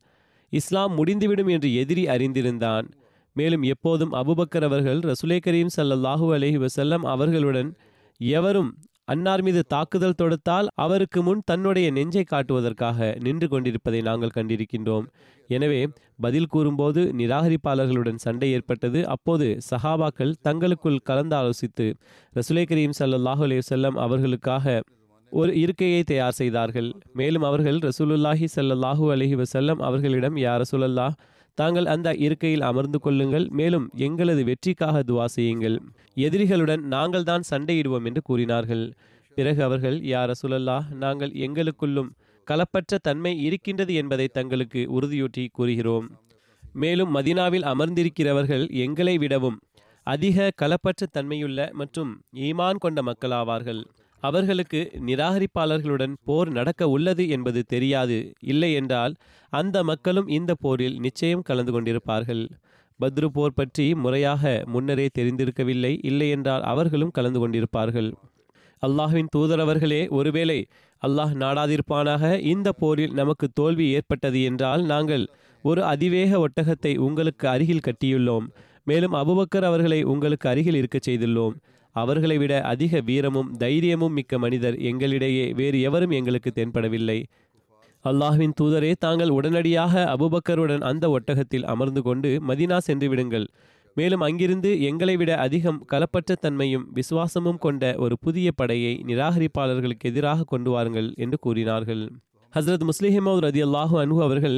இஸ்லாம் முடிந்துவிடும் என்று எதிரி அறிந்திருந்தான். மேலும் எப்போதும் அபுபக்கர் அவர்கள் ரசுலே கரீம் சல்லல்லாஹூ அலஹி வசல்லம் அவர்களுடன் எவரும் அன்னார் மீது தாக்குதல் தொடுத்தால் அவருக்கு முன் தன்னுடைய நெஞ்சை காட்டுவதற்காக நின்று கொண்டிருப்பதை நாங்கள் கண்டிருக்கின்றோம். எனவே பதில் கூறும்போது நிராகரிப்பாளர்களுடன் சண்டை ஏற்பட்டது. அப்போது சஹாபாக்கள் தங்களுக்குள் கலந்தாலோசித்து ரசுலே கரீம் சல்லாஹூ அலி செல்லம் அவர்களுக்காக ஒரு இருக்கையை தயார் செய்தார்கள். மேலும் அவர்கள் ரசூலுல்லாஹி சல்லாஹூ அலஹி வசல்லம் அவர்களிடம் யார் ரசூலல்லா தாங்கள் அந்த இருக்கையில் அமர்ந்து கொள்ளுங்கள். மேலும் எங்களது வெற்றிக்காக துவா செய்யுங்கள். எதிரிகளுடன் நாங்கள் தான் சண்டையிடுவோம் என்று கூறினார்கள். பிறகு அவர்கள் யார சுழல்லா நாங்கள் எங்களுக்குள்ளும் களப்பற்ற தன்மை இருக்கின்றது என்பதை தங்களுக்கு உறுதியூட்டி கூறுகிறோம். மேலும் மதினாவில் அமர்ந்திருக்கிறவர்கள் எங்களை விடவும் அதிக களப்பற்ற தன்மையுள்ள மற்றும் ஈமான் கொண்ட மக்களாவார்கள். அவர்களுக்கு நிராகரிப்பாளர்களுடன் போர் நடக்க உள்ளது என்பது தெரியாது இல்லை என்றால் அந்த மக்களும் இந்த போரில் நிச்சயம் கலந்து கொண்டிருப்பார்கள். பத்ரு போர் பற்றி முறையாக முன்னரே தெரிந்திருக்கவில்லை இல்லை என்றால் அவர்களும் கலந்து கொண்டிருப்பார்கள். அல்லாஹுவின் தூதரவர்களே ஒருவேளை அல்லாஹ் நாடாதிருப்பானாக? இந்த போரில் நமக்கு தோல்வி ஏற்பட்டது என்றால் நாங்கள் ஒரு அதிவேக ஒட்டகத்தை உங்களுக்கு அருகில் கட்டியுள்ளோம். மேலும் அபுபக்கர் அவர்களை உங்களுக்கு அருகில் இருக்கச் செய்துள்ளோம். அவர்களை விட அதிக வீரமும் தைரியமும் மிக்க மனிதர் எங்களிடையே வேறு எவரும் எங்களுக்கு தென்படவில்லை. அல்லாஹ்வின் தூதரே தாங்கள் உடனடியாக அபுபக்கருடன் அந்த ஒட்டகத்தில் அமர்ந்து கொண்டு மதினா சென்று விடுங்கள். மேலும் அங்கிருந்து எங்களை விட அதிகம் கலப்பற்ற தன்மையும் விசுவாசமும் கொண்ட ஒரு புதிய படையை நிராகரிப்பாளர்களுக்கு எதிராக கொண்டு வாருங்கள் என்று கூறினார்கள். ஹசரத் முஸ்லிஹிமௌத் ரதி அல்லாஹூ அன்பு அவர்கள்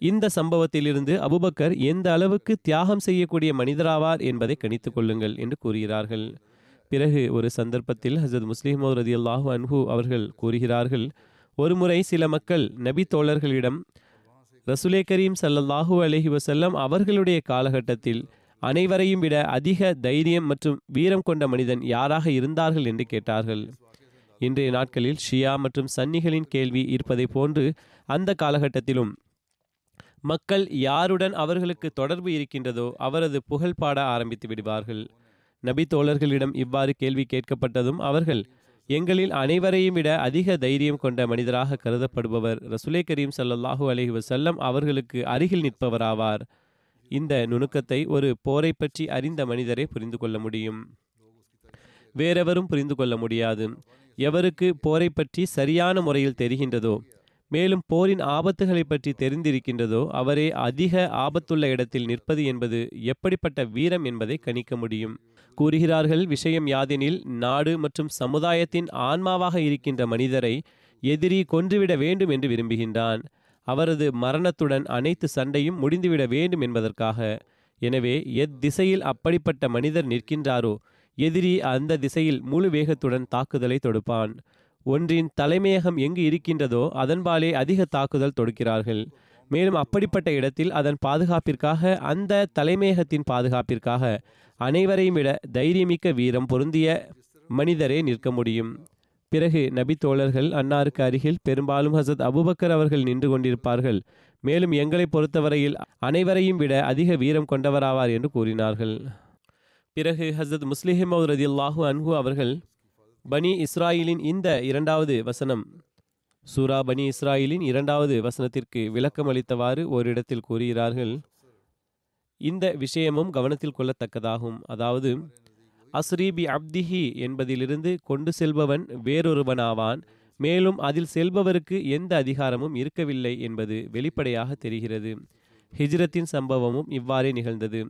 இந்த சம்பவத்திலிருந்து அபுபக்கர் எந்த அளவுக்கு தியாகம் செய்யக்கூடிய மனிதராவார் என்பதை கணித்து கொள்ளுங்கள் என்று கூறுகிறார்கள். பிறகு ஒரு சந்தர்ப்பத்தில் ஹசரத் முஸ்லிமோ ரதி அல்லாஹு அன்ஹூ அவர்கள் கூறுகிறார்கள் ஒருமுறை சில மக்கள் நபி தோழர்களிடம் ரசுலே கரீம் சல்லல்லாஹூ அலஹி வசல்லம் அவர்களுடைய காலகட்டத்தில் அனைவரையும் விட அதிக தைரியம் மற்றும் வீரம் கொண்ட மனிதன் யாராக இருந்தார்கள்? என்று கேட்டார்கள். இன்றைய நாட்களில் ஷியா மற்றும் சன்னிகளின் கேள்வி இருப்பதை போன்று அந்த காலகட்டத்திலும் மக்கள் யாருடன் அவர்களுக்கு தொடர்பு இருக்கின்றதோ அவரது புகழ் பாட ஆரம்பித்து விடுவார்கள். நபி தோழர்களிடம் இவ்வாறு கேள்வி கேட்கப்பட்டதும் அவர்கள் எங்களில் அனைவரையும் விட அதிக தைரியம் கொண்ட மனிதராக கருதப்படுபவர் ரசுலே கரீம் சல்லல்லாஹூ அலஹி வசல்லம் அவர்களுக்கு அருகில் நிற்பவராவார். இந்த நுணுக்கத்தை ஒரு போரை பற்றி அறிந்த மனிதரை புரிந்து கொள்ள முடியும். வேறெவரும் புரிந்து கொள்ள முடியாது. எவருக்கு போரை பற்றி சரியான முறையில் தெரிகின்றதோ மேலும் போரின் ஆபத்துகளை பற்றி தெரிந்திருக்கின்றதோ அவரே அதிக ஆபத்துள்ள இடத்தில் நிற்பது என்பது எப்படிப்பட்ட வீரம் என்பதை கணிக்க முடியும். கூறுகிறார்கள் விஷயம் யாதெனில் நாடு மற்றும் சமுதாயத்தின் ஆன்மாவாக இருக்கின்ற மனிதரை எதிரி கொன்றுவிட வேண்டும் என்று விரும்புகின்றான். அவரது மரணத்துடன் அனைத்து சண்டையும் முடிந்துவிட வேண்டும் என்பதற்காக. எனவே எத்திசையில் அப்படிப்பட்ட மனிதர் நிற்கின்றாரோ எதிரி அந்த திசையில் முழு வேகத்துடன் தாக்குதலை தொடுப்பான். ஒன்றின் தலைமையகம் எங்கு இருக்கின்றதோ அதன்பாலே அதிக தாக்குதல் தொடுக்கிறார்கள். மேலும் அப்படிப்பட்ட இடத்தில் அதன் பாதுகாப்பிற்காக அந்த தலைமையகத்தின் பாதுகாப்பிற்காக அனைவரையும் விட தைரியமிக்க வீரம் பொருந்திய மனிதரே நிற்க முடியும். பிறகு நபி தோழர்கள் அன்னாருக்கு அருகில் பெரும்பாலும் ஹசத் அபுபக்கர் அவர்கள் நின்று கொண்டிருப்பார்கள். மேலும் எங்களை பொறுத்தவரையில் அனைவரையும் விட அதிக வீரம் கொண்டவராவார் என்று கூறினார்கள். பிறகு ஹசரத் முஸ்லிஹிமௌத் அல்லாஹூ அன்ஹு அவர்கள் பனி இஸ்ராயிலின் இந்த இரண்டாவது வசனம். சூரா பனி இஸ்ராயிலின் இரண்டாவது வசனத்திற்கு விளக்கம் அளித்தவாறு ஓரிடத்தில் கூறுகிறார்கள். இந்த விஷயமும் கவனத்தில் கொள்ளத்தக்கதாகும். அதாவது அஸ்ரீபி அப்திஹி என்பதிலிருந்து கொண்டு செல்பவன் வேறொருவனாவான். மேலும் அதில் செல்பவருக்கு எந்த அதிகாரமும் இருக்கவில்லை என்பது வெளிப்படையாக தெரிகிறது. ஹிஜ்ரத்தின் சம்பவமும் இவ்வாறே நிகழ்ந்தது.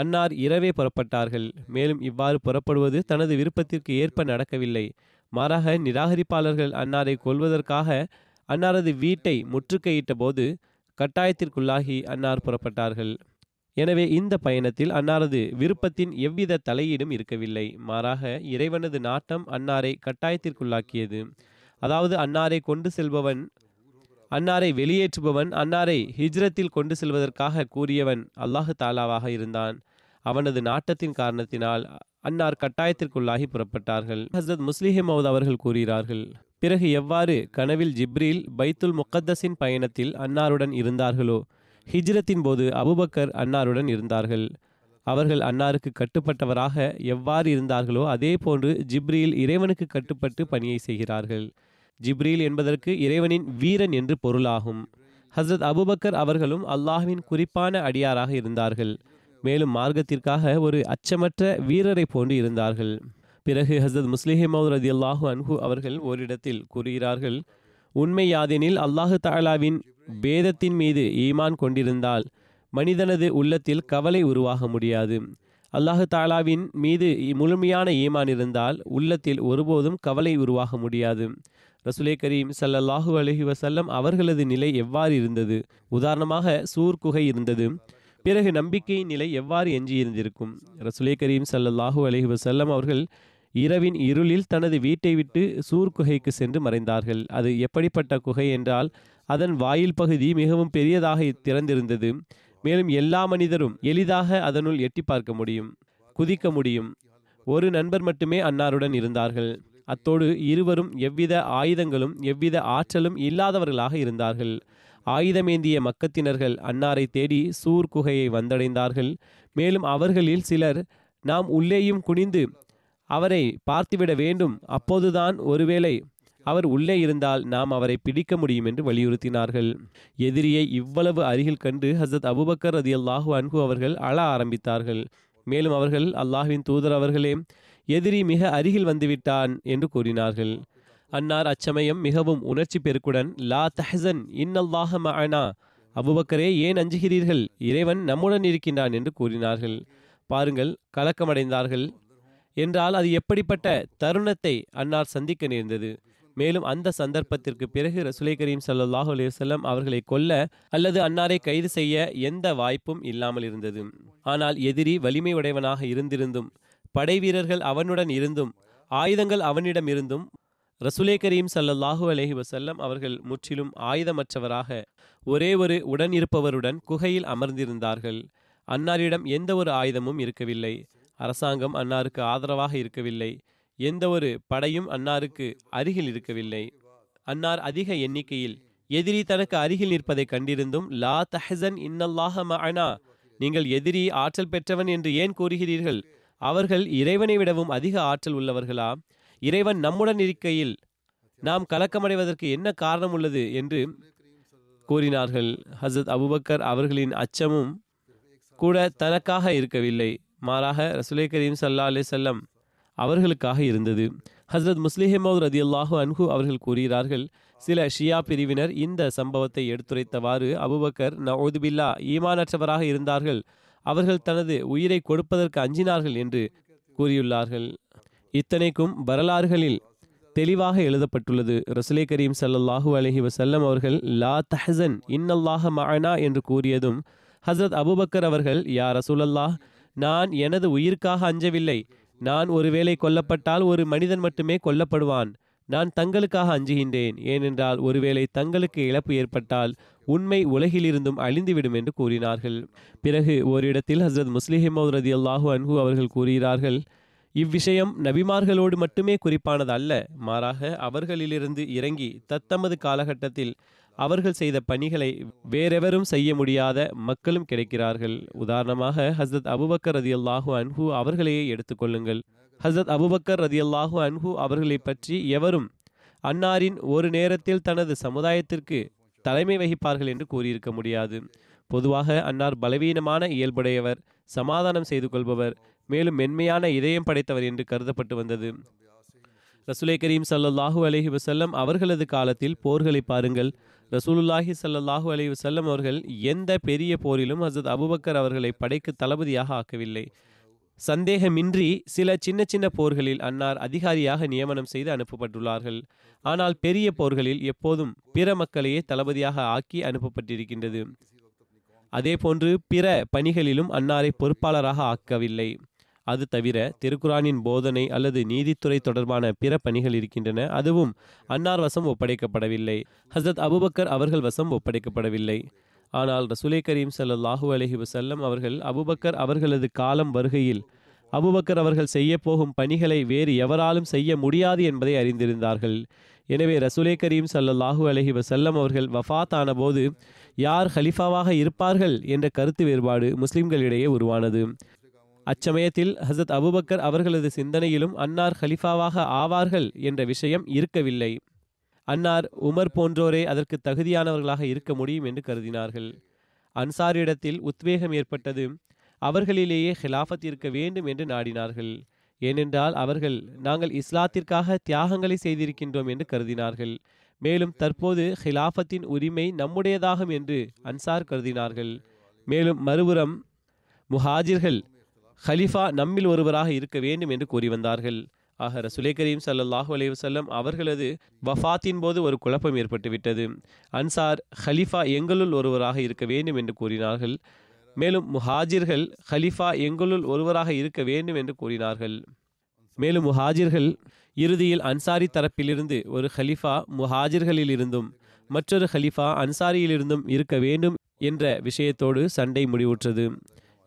அன்னார் இரவே புறப்பட்டார்கள். மேலும் இவ்வாறு புறப்படுவது தனது விருப்பத்திற்கு ஏற்ப நடக்கவில்லை. மாறாக நிராகரிப்பாளர்கள் அன்னாரை கொல்வதற்காக அன்னாரது வீட்டை முற்றுகையிட்ட போது கட்டாயத்திற்குள்ளாகி அன்னார் புறப்பட்டார்கள். எனவே இந்த பயணத்தில் அன்னாரது விருப்பத்தின் எவ்வித தலையீடும் இருக்கவில்லை. மாறாக இறைவனது நாட்டம் அன்னாரை கட்டாயத்திற்குள்ளாக்கியது. அதாவது அன்னாரை கொண்டு செல்பவன் அன்னாரை வெளியேற்றுபவன் அன்னாரை ஹிஜ்ரத்தில் கொண்டு செல்வதற்காக கூறியவன் அல்லாஹு தாலாவாக இருந்தான். அவனது நாட்டத்தின் காரணத்தினால் அன்னார் கட்டாயத்திற்குள்ளாகி புறப்பட்டார்கள். ஹசரத் முஸ்லிஹிமவுத் அவர்கள் கூறுகிறார்கள் பிறகு எவ்வாறு கனவில் ஜிப்ரீல் பைத்துல் முக்கத்தஸின் பயணத்தில் அன்னாருடன் இருந்தார்களோ ஹிஜ்ரத்தின் போது அபுபக்கர் அன்னாருடன் இருந்தார்கள். அவர்கள் அன்னாருக்கு கட்டுப்பட்டவராக எவ்வாறு இருந்தார்களோ அதே போன்று ஜிப்ரீல் இறைவனுக்கு கட்டுப்பட்டு பணியை செய்கிறார்கள். ஜிப்ரீல் என்பதற்கு இறைவனின் வீரன் என்று பொருளாகும். ஹசரத் அபுபக்கர் அவர்களும் அல்லாஹ்வின் குறிப்பான அடியாராக இருந்தார்கள். மேலும் மார்க்கத்திற்காக ஒரு அச்சமற்ற வீரரை போன்று இருந்தார்கள். பிறகு ஹசரத் முஸ்லிஹிமௌத் ரதி அல்லாஹு அன்ஹு அவர்கள் ஓரிடத்தில் கூறுகிறார்கள் உண்மை யாதெனில் அல்லாஹு தாலாவின் பேதத்தின் மீது ஈமான் கொண்டிருந்தால் மனிதனது உள்ளத்தில் கவலை உருவாக முடியாது. அல்லாஹு தாலாவின் மீது முழுமையான ஈமான் இருந்தால் உள்ளத்தில் ஒருபோதும் கவலை உருவாக முடியாது. ரசுலே கரீம் சல்லல்லாஹு அலஹி வசல்லம் அவர்களது நிலை எவ்வாறு இருந்தது? உதாரணமாக சூர் குகை இருந்தது. பிறகு நம்பிக்கையின் நிலை எவ்வாறு எஞ்சியிருந்திருக்கும்? ரசுலே கரீம் சல்லல்லாஹு அலஹி வசல்லம் அவர்கள் இரவின் இருளில் தனது வீட்டை விட்டு சூர் குகைக்கு சென்று மறைந்தார்கள். அது எப்படிப்பட்ட குகை என்றால் அதன் வாயில் பகுதி மிகவும் பெரியதாக திறந்திருந்தது. மேலும் எல்லா மனிதரும் எளிதாக அதனுள் எட்டி பார்க்க முடியும் குதிக்க முடியும். ஒரு நண்பர் மட்டுமே அன்னாருடன் இருந்தார்கள். அத்தோடு இருவரும் எவ்வித ஆயுதங்களும் எவ்வித ஆற்றலும் இல்லாதவர்களாக இருந்தார்கள். ஆயுதமேந்திய மக்கத்தினர்கள் அன்னாரை தேடி சூர் குகையை வந்தடைந்தார்கள். மேலும் அவர்களில் சிலர் நாம் உள்ளேயும் குனிந்து அவரை பார்த்துவிட வேண்டும். அப்போதுதான் ஒருவேளை அவர் உள்ளே இருந்தால் நாம் அவரை பிடிக்க முடியும் என்று வலியுறுத்தினார்கள். எதிரியை இவ்வளவு அருகில் கண்டு ஹசரத் அபுபக்கர் ரதி அல்லாஹூ அன்ஹு அவர்கள் அழ ஆரம்பித்தார்கள். மேலும் அவர்கள் அல்லாஹுவின் தூதர் அவர்களே எதிரி மிக அருகில் வந்துவிட்டான் என்று கூறினார்கள். அன்னார் அச்சமயம் மிகவும் உணர்ச்சி பெருக்குடன் லா தஹசன் இன்னல்லாஹ மஅனா. அபுபக்கரே ஏன் அஞ்சுகிறீர்கள்? இறைவன் நம்முடன் இருக்கின்றான் என்று கூறினார்கள். பாருங்கள் கலக்கமடைந்தார்கள். என்றால் அது எப்படிப்பட்ட தருணத்தை அன்னார் சந்திக்க நேர்ந்தது? மேலும் அந்த சந்தர்ப்பத்திற்கு பிறகு ரசுலை கரீம் சல்லாஹூ அலையுசல்லம் அவர்களை கொல்ல அல்லது அன்னாரை கைது செய்ய எந்த வாய்ப்பும் இல்லாமல் இருந்தது. ஆனால் எதிரி வலிமை உடையவனாக இருந்திருந்தும் படை வீரர்கள் அவனுடன் இருந்தும் ஆயுதங்கள் அவனிடம் இருந்தும் ரசுலே கரீம் சல்லல்லாஹு அலஹி வசல்லம் அவர்கள் முற்றிலும் ஆயுதமற்றவராக ஒரே ஒரு உடன் இருப்பவருடன் குகையில் அமர்ந்திருந்தார்கள். அன்னாரிடம் எந்த ஒரு ஆயுதமும் இருக்கவில்லை. அரசாங்கம் அன்னாருக்கு ஆதரவாக இருக்கவில்லை. எந்த ஒரு படையும் அன்னாருக்கு அருகில் இருக்கவில்லை. அன்னார் அதிக எண்ணிக்கையில் எதிரி தனக்கு அருகில் நிற்பதை கண்டிருந்தும் லா தஹசன் இன்னல்லாஹ மனா நீங்கள் எதிரி ஆற்றல் பெற்றவன் என்று ஏன் கூறுகிறீர்கள்? அவர்கள் இறைவனை விடவும் அதிக ஆற்றல் உள்ளவர்களா? இறைவன் நம்முடன் இருக்கையில் நாம் கலக்கமடைவதற்கு என்ன காரணம் உள்ளது என்று கூறினார்கள். ஹசரத் அபுபக்கர் அவர்களின் அச்சமும் கூட தனக்காக இருக்கவில்லை. மாறாக ரசுலை கரீம் சல்லா அலே செல்லம் அவர்களுக்காக இருந்தது. ஹசரத் முஸ்லிஹமௌத் ரதி அல்லாஹு அன்ஹு அவர்கள் கூறுகிறார்கள் சில ஷியா பிரிவினர் இந்த சம்பவத்தை எடுத்துரைத்தவாறு அபுபக்கர் நவுதுபில்லா ஈமானற்றவராக இருந்தார்கள். அவர்கள் தனது உயிரை கொடுப்பதற்கு அஞ்சினார்கள் என்று கூறியுள்ளார்கள். இத்தனைக்கும் வரலாறுகளில் தெளிவாக எழுதப்பட்டுள்ளது. ரசுலே கரீம் சல்லாஹூ அலஹி வசல்லம் அவர்கள் லா தஹசன் இன்னல்லாஹ மஅனா என்று கூறியதும் ஹசரத் அபுபக்கர் அவர்கள் யா ரசூலல்லாஹ் நான் எனது உயிருக்காக அஞ்சவில்லை. நான் ஒருவேளை கொல்லப்பட்டால் ஒரு மனிதன் மட்டுமே கொல்லப்படுவான். நான் தங்களுக்காக அஞ்சுகின்றேன். ஏனென்றால் ஒருவேளை தங்களுக்கு இழப்பு ஏற்பட்டால் உண்மை உலகிலிருந்தும் அழிந்துவிடும் என்று கூறினார்கள். பிறகு ஓரிடத்தில் ஹசரத் முஸ்லிஹிமௌத் ரதி அல்லாஹூ அன்ஹூ அவர்கள் கூறுகிறார்கள் இவ்விஷயம் நபிமார்களோடு மட்டுமே குறிப்பானது அல்ல மாறாக அவர்களிலிருந்து இறங்கி தத்தமது காலகட்டத்தில் அவர்கள் செய்த பணிகளை வேறெவரும் செய்ய முடியாத மக்களும் கிடைக்கிறார்கள். உதாரணமாக ஹசரத் அபுபக்கர் ரதியல்லாஹு அன்ஹு அவர்களையே எடுத்துக்கொள்ளுங்கள் ஹசரத் அபுபக்கர் ரதியல்லாஹு அன்ஹு அவர்களை பற்றி எவரும் அன்னாரின் ஒரு நேரத்தில் தனது சமுதாயத்திற்கு தலைமை வகிப்பார்கள் என்று கூறியிருக்க முடியாது. பொதுவாக அன்னார் பலவீனமான இயல்புடையவர் சமாதானம் செய்து கொள்பவர் மேலும் மென்மையான இதயம் படைத்தவர் என்று கருதப்பட்டு வந்தது. ரசூலை கரீம் சல்லாஹூ அலஹி வசல்லம் அவர்களது காலத்தில் போர்களை பாருங்கள். ரசூலுல்லாஹி சல்லாஹூ அலஹி வசல்லம் அவர்கள் எந்த பெரிய போரிலும் ஹசத் அபுபக்கர் அவர்களை படைக்கு தளபதியாக ஆக்கவில்லை. சந்தேகமின்றி சில சின்ன சின்ன போர்களில் அன்னார் அதிகாரியாக நியமனம் செய்து அனுப்பப்பட்டுள்ளார்கள். ஆனால் பெரிய போர்களில் எப்போதும் பிற மக்களையே தளபதியாக ஆக்கி அனுப்பப்பட்டிருக்கின்றது. அதேபோன்று பிற பணிகளிலும் அன்னாரை பொறுப்பாளராக ஆக்கவில்லை. அது தவிர திருக்குரானின் போதனை அல்லது நீதித்துறை தொடர்பான பிற பணிகள் இருக்கின்றன. அதுவும் அன்னார் வசம் ஒப்படைக்கப்படவில்லை. ஹசரத் அபுபக்கர் அவர்கள் வசம் ஒப்படைக்கப்படவில்லை. ஆனால் ரசுலே கரீம் ஸல்லல்லாஹு அலஹி வசல்லம் அவர்கள் அபுபக்கர் அவர்களது காலம் வருகையில் அபுபக்கர் அவர்கள் செய்ய போகும் பணிகளை வேறு எவராலும் செய்ய முடியாது என்பதை அறிந்திருந்தார்கள். எனவே ரசுலே கரீம் சல்லாஹூ அலஹி வசல்லம் அவர்கள் வஃத் ஆனபோது யார் ஹலிஃபாவாக இருப்பார்கள்? என்ற கருத்து வேறுபாடு முஸ்லிம்களிடையே உருவானது. அச்சமயத்தில் ஹசத் அபுபக்கர் அவர்களது சிந்தனையிலும் அன்னார் ஹலிஃபாவாக ஆவார்கள் என்ற விஷயம் இருக்கவில்லை. அன்னார் உமர் போன்றோரே அதற்கு தகுதியானவர்களாக இருக்க முடியும் என்று கருதினார்கள். அன்சாரிடத்தில் உத்வேகம் ஏற்பட்டது. அவர்களிலேயே ஹிலாஃபத் இருக்க வேண்டும் என்று நாடினார்கள். ஏனென்றால் அவர்கள் நாங்கள் இஸ்லாத்திற்காக தியாகங்களை செய்திருக்கின்றோம் என்று கருதினார்கள். மேலும் தற்போது ஹிலாஃபத்தின் உரிமை நம்முடையதாகும் என்று அன்சார் கருதினார்கள். மேலும் மறுபுறம் முஹாஜிர்கள் ஹலிஃபா நம்மில் ஒருவராக இருக்க வேண்டும் என்று கூறி வந்தார்கள் ஆக ரசுலே கரீம் சல்லாஹூ அலி வஸல்லம் அவர்களது வஃபாத்தின் போது ஒரு குழப்பம் ஏற்பட்டுவிட்டது அன்சார் ஹலிஃபா எங்களுள் ஒருவராக இருக்க வேண்டும் என்று கூறினார்கள் மேலும் முஹாஜிர்கள் ஹலிஃபா எங்களுள் ஒருவராக இருக்க வேண்டும் என்று கூறினார்கள் மேலும் முஹாஜிர்கள் இறுதியில் அன்சாரி தரப்பிலிருந்து ஒரு ஹலிஃபா முஹாஜிர்களில் இருந்தும் மற்றொரு ஹலிஃபா அன்சாரியிலிருந்தும் இருக்க வேண்டும் என்ற விஷயத்தோடு சண்டை முடிவுற்றது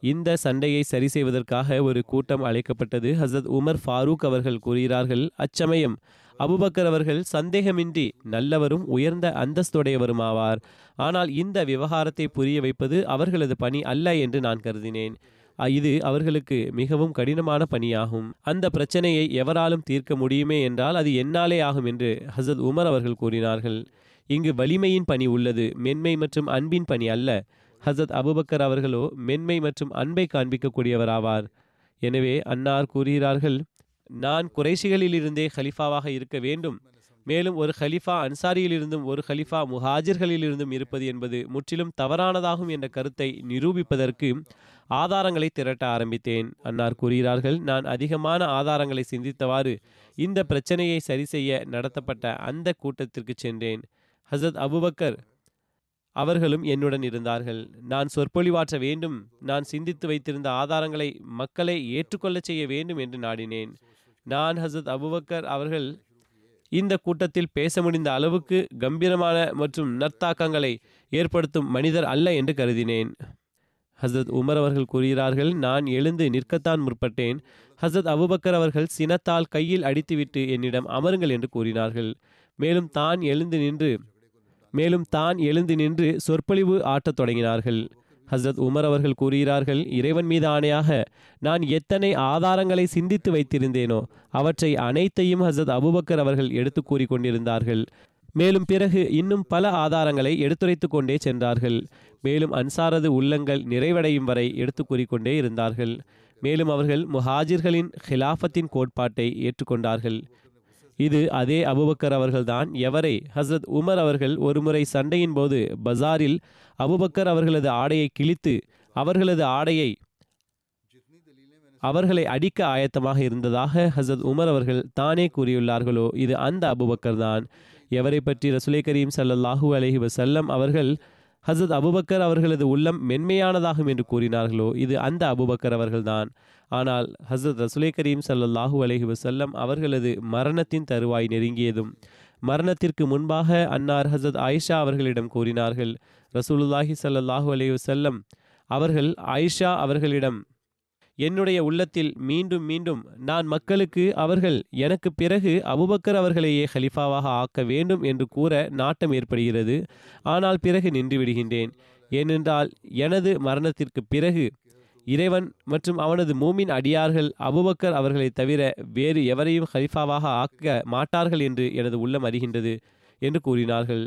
இந்த சண்டையை சரி செய்வதற்காக ஒரு கூட்டம் அழைக்கப்பட்டது ஹசரத் உமர் ஃபாரூக் அவர்கள் கூறுகிறார்கள் அச்சமயம். அபுபக்கர் அவர்கள் சந்தேகமின்றி நல்லவரும் உயர்ந்த அந்தஸ்துடையவரும் ஆவார் ஆனால் இந்த விவகாரத்தை புரிய வைப்பது அவர்களது பணி அல்ல என்று நான் கருதினேன். இது அவர்களுக்கு மிகவும் கடினமான பணியாகும். அந்த பிரச்சனையை எவராலும் தீர்க்க முடியுமே என்றால் அது என்னாலே ஆகும் என்று ஹசத் உமர் அவர்கள் கூறினார்கள். இங்கு வலிமையின் பணி உள்ளது மென்மை மற்றும் அன்பின் பணி அல்ல. ஹசத் அபுபக்கர் அவர்களோ மென்மை மற்றும் அன்பை காண்பிக்கக்கூடியவராவார். எனவே அன்னார் கூறுகிறார்கள் நான் குறைஷிகளிலிருந்தே ஹலிஃபாவாக இருக்க வேண்டும். மேலும் ஒரு ஹலிஃபா அன்சாரியிலிருந்தும் ஒரு ஹலிஃபா முஹாஜிர்களிலிருந்தும் இருப்பது என்பது முற்றிலும் தவறானதாகும் என்ற கருத்தை நிரூபிப்பதற்கு ஆதாரங்களை திரட்ட ஆரம்பித்தேன் அன்னார் கூறுகிறார்கள். நான் அதிகமான ஆதாரங்களை சிந்தித்தவாறு இந்த பிரச்சனையை சரி செய்ய நடத்தப்பட்ட அந்த கூட்டத்திற்கு சென்றேன். ஹசத் அபுபக்கர் அவர்களும் என்னுடன் இருந்தார்கள். நான் சொற்பொழிவாற்ற வேண்டும். நான் சிந்தித்து வைத்திருந்த ஆதாரங்களை மக்களை ஏற்றுக்கொள்ளச் செய்ய வேண்டும் என்று நாடினேன். நான் ஹசத் அபுபக்கர் அவர்கள் இந்த கூட்டத்தில் பேச முடிந்த அளவுக்கு கம்பீரமான மற்றும் நற்தாக்கங்களை ஏற்படுத்தும் மனிதர் அல்ல என்று கருதினேன். ஹசரத் உமர் அவர்கள் கூறுகிறார்கள் நான் எழுந்து நிற்கத்தான் முற்பட்டேன். ஹசரத் அபுபக்கர் அவர்கள் சினத்தால் கையில் அடித்துவிட்டு என்னிடம் அமருங்கள் என்று கூறினார்கள். மேலும் தான் எழுந்து நின்று மேலும் தான் எழுந்து நின்று சொற்பொழிவு ஆட்டத் தொடங்கினார்கள். ஹசரத் உமர் அவர்கள் கூறுகிறார்கள் இறைவன் மீது ஆணையாக நான் எத்தனை ஆதாரங்களை சிந்தித்து வைத்திருந்தேனோ அவற்றை அனைத்தையும் ஹசரத் அபுபக்கர் அவர்கள் எடுத்து கூறிக்கொண்டிருந்தார்கள் மேலும் பிறகு இன்னும் பல ஆதாரங்களை எடுத்துரைத்து கொண்டே சென்றார்கள். மேலும் அன்சாரது உள்ளங்கள் நிறைவடையும் வரை எடுத்து கூறிக்கொண்டே இருந்தார்கள். மேலும் அவர்கள் முஹாஜிர்களின் ஹிலாஃபத்தின் கோட்பாட்டை ஏற்றுக்கொண்டார்கள். இது அதே அபுபக்கர் அவர்கள்தான். எவரை? ஹசரத் உமர் அவர்கள் ஒருமுறை சண்டையின் போது பஜாரில் அபுபக்கர் அவர்களது ஆடையை கிழித்து அவர்களது ஆடையை அவர்களை அடிக்க ஆயத்தமாக இருந்ததாக ஹசத் உமர் அவர்கள் தானே கூறியுள்ளார்களோ? இது அந்த அபுபக்கர் தான் எவரை பற்றி ரசுலை கரீம் சல்லல்லாஹூ அலஹி வசல்லம் அவர்கள் ஹசத் அபுபக்கர் அவர்களது உள்ளம் மென்மையானதாகும் என்று கூறினார்களோ? இது அந்த அபுபக்கர் அவர்கள்தான். ஆனால் ஹசரத் ரசுலே கரீம் சல்லல்லாஹூ அலஹி வசல்லம் அவர்களது மரணத்தின் தருவாய் நெருங்கியதும் மரணத்திற்கு முன்பாக அன்னார் ஹசரத் ஆயிஷா அவர்களிடம் கூறினார்கள் ரசூலுல்லாஹி சல்லல்லாஹூ அலஹி வசல்லம் அவர்கள் ஆயிஷா அவர்களிடம் என்னுடைய உள்ளத்தில் மீண்டும் மீண்டும் நான் மக்களுக்கு அவர்கள் எனக்கு பிறகு அபுபக்கர் அவர்களையே ஹலிஃபாவாக ஆக்க வேண்டும் என்று கூற நாட்டம் ஏற்படுகிறது. ஆனால் பிறகு நின்று விடுகின்றேன். ஏனென்றால் எனது மரணத்திற்கு பிறகு இறைவன் மற்றும் அவனது மூமின் அடியார்கள் அபுபக்கர் அவர்களை தவிர வேறு எவரையும் ஹலிஃபாவாக ஆக்க மாட்டார்கள் என்று எனது உள்ளம் அறிகின்றது என்று கூறினார்கள்.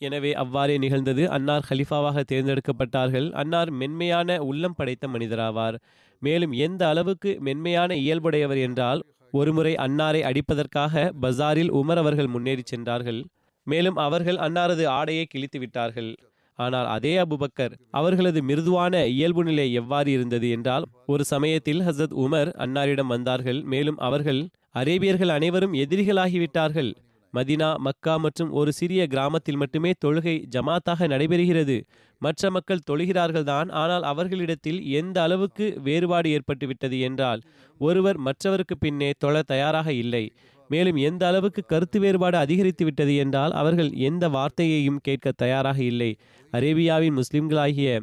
எனவே அவ்வாறே நிகழ்ந்தது. அன்னார் ஹலிஃபாவாக தேர்ந்தெடுக்கப்பட்டார்கள். அன்னார் மென்மையான உள்ளம் படைத்த மனிதராவார். மேலும் எந்த அளவுக்கு மென்மையான இயல்புடையவர் என்றால் ஒருமுறை அன்னாரை அடிப்பதற்காக பஜாரில் உமர் அவர்கள் முன்னேறி சென்றார்கள். மேலும் அவர்கள் அன்னாரது ஆடையை கிழித்து விட்டார்கள். ஆனால் அதே அபுபக்கர் அவர்களது மிருதுவான இயல்பு நிலை எவ்வாறு இருந்தது என்றால் ஒரு சமயத்தில் ஹசரத் உமர் அன்னாரிடம் வந்தார்கள். மேலும் அவர்கள் அரேபியர்கள் அனைவரும் எதிரிகளாகிவிட்டார்கள். மதினா மக்கா மற்றும் ஒரு சிறிய கிராமத்தில் மட்டுமே தொழுகை ஜமாத்தாக நடைபெறுகிறது. மற்ற மக்கள் தொழுகிறார்கள் தான் ஆனால் அவர்களிடத்தில் எந்த அளவுக்கு வேறுபாடு ஏற்பட்டு விட்டது என்றால் ஒருவர் மற்றவருக்கு பின்னே தொழ தயாராக இல்லை. மேலும் எந்த அளவுக்கு கருத்து வேறுபாடு அதிகரித்து விட்டது என்றால் அவர்கள் எந்த வார்த்தையையும் கேட்க தயாராக இல்லை. அரேபியாவின் முஸ்லிம்களாகிய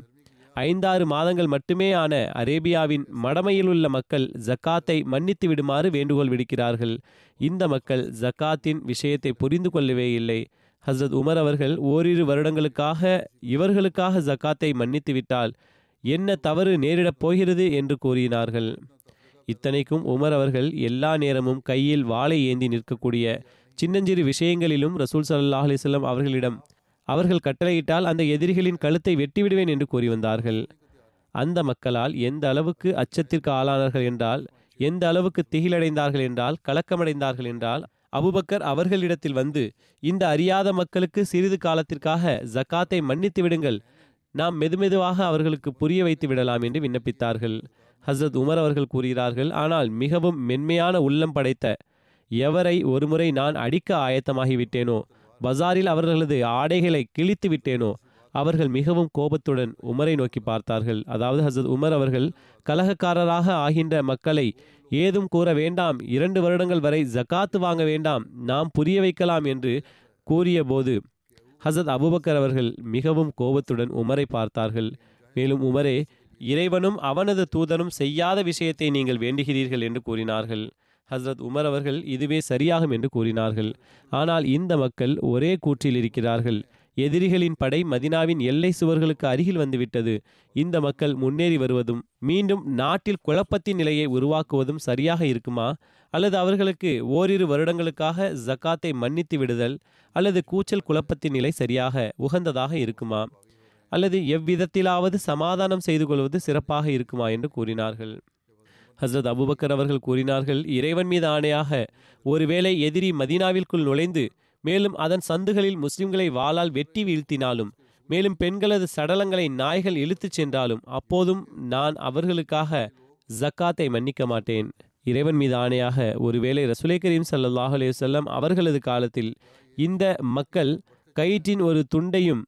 ஐந்தாறு மாதங்கள் மட்டுமே ஆன அரேபியாவின் மடமையில் உள்ள மக்கள் ஜக்காத்தை மன்னித்து விடுமாறு வேண்டுகோள் விடுக்கிறார்கள். இந்த மக்கள் ஜக்காத்தின் விஷயத்தை புரிந்து கொள்ளவே இல்லை. ஹசரத் உமர் அவர்கள் ஓரிரு வருடங்களுக்காக இவர்களுக்காக ஜக்காத்தை மன்னித்து விட்டால் என்ன தவறு நேரிடப் போகிறது என்று கூறினார்கள். இத்தனைக்கும் உமர் அவர்கள் எல்லா நேரமும் கையில் வாளை ஏந்தி நிற்கக்கூடிய சின்னஞ்சிறு விஷயங்களிலும் ரசூல் சல்லாஹ் அலிஸ்லாம் அவர்களிடம் அவர்கள் கட்டளையிட்டால் அந்த எதிரிகளின் கழுத்தை வெட்டிவிடுவேன் என்று கூறி வந்தார்கள். அந்த மக்களால் எந்த அளவுக்கு அச்சத்திற்கு ஆளானார்கள் என்றால் எந்த அளவுக்கு திகிலடைந்தார்கள் என்றால் கலக்கமடைந்தார்கள் என்றால் அபுபக்கர் அவர்களிடத்தில் வந்து இந்த அறியாத மக்களுக்கு சிறிது காலத்திற்காக ஜக்காத்தை மன்னித்து விடுங்கள் நாம் மெதுமெதுவாக அவர்களுக்கு புரிய வைத்து விடலாம் என்று விண்ணப்பித்தார்கள். ஹசரத் உமர் அவர்கள் கூறுகிறார்கள் ஆனால் மிகவும் மென்மையான உள்ளம் படைத்த எவரை ஒருமுறை நான் அடிக்க ஆயத்தமாகிவிட்டேனோ? பஜாரில் அவர்களது ஆடைகளை கிழித்து விட்டேனோ? அவர்கள் மிகவும் கோபத்துடன் உமரை நோக்கி பார்த்தார்கள். அதாவது ஹசரத் உமர் அவர்கள் கலகக்காரராக ஆகின்ற மக்களை ஏதும் கூற வேண்டாம். இரண்டு வருடங்கள் வரை ஜக்காத்து வாங்க வேண்டாம். நாம் புரிய வைக்கலாம் என்று கூறிய போது ஹசரத் அபுபக்கர் அவர்கள் மிகவும் கோபத்துடன் உமரை பார்த்தார்கள். மேலும் உமரே இறைவனும் அவனது தூதனும் செய்யாத விஷயத்தை நீங்கள் வேண்டுகிறீர்கள் என்று கூறினார்கள். ஹசரத் உமர் அவர்கள் இதுவே சரியாகும் என்று கூறினார்கள். ஆனால் இந்த மக்கள் ஒரே கூற்றில் இருக்கிறார்கள். எதிரிகளின் படை மதினாவின் எல்லை சுவர்களுக்கு அருகில் வந்துவிட்டது. இந்த மக்கள் முன்னேறி வருவதும் மீண்டும் நாட்டில் குழப்பத்தின் நிலையை உருவாக்குவதும் சரியாக இருக்குமா? அல்லது அவர்களுக்கு ஓரிரு வருடங்களுக்காக ஜக்காத்தை மன்னித்து விடுதல் அல்லது கூச்சல் குழப்பத்தின் நிலை சரியாக உகந்ததாக இருக்குமா? அல்லது எவ்விதத்திலாவது சமாதானம் செய்து கொள்வது சிறப்பாக இருக்குமா என்று கூறினார்கள். ஹசரத் அபுபக்கர் அவர்கள் கூறினார்கள் இறைவன் மீது ஆணையாக ஒருவேளை எதிரி மதீனாவிற்குள் நுழைந்து மேலும் அதன் சந்துகளில் முஸ்லிம்களை வாளால் வெட்டி வீழ்த்தினாலும் மேலும் பெண்களது சடலங்களை நாய்கள் இழுத்துச் சென்றாலும் அப்போதும் நான் அவர்களுக்காக ஜக்காத்தை மன்னிக்க மாட்டேன். இறைவன் மீது ஆணையாக ஒருவேளை ரசுலை கரீம் சல்லாஹ் அலையுசல்லம் அவர்களது காலத்தில் இந்த மக்கள் கயிற்றின் ஒரு துண்டையும்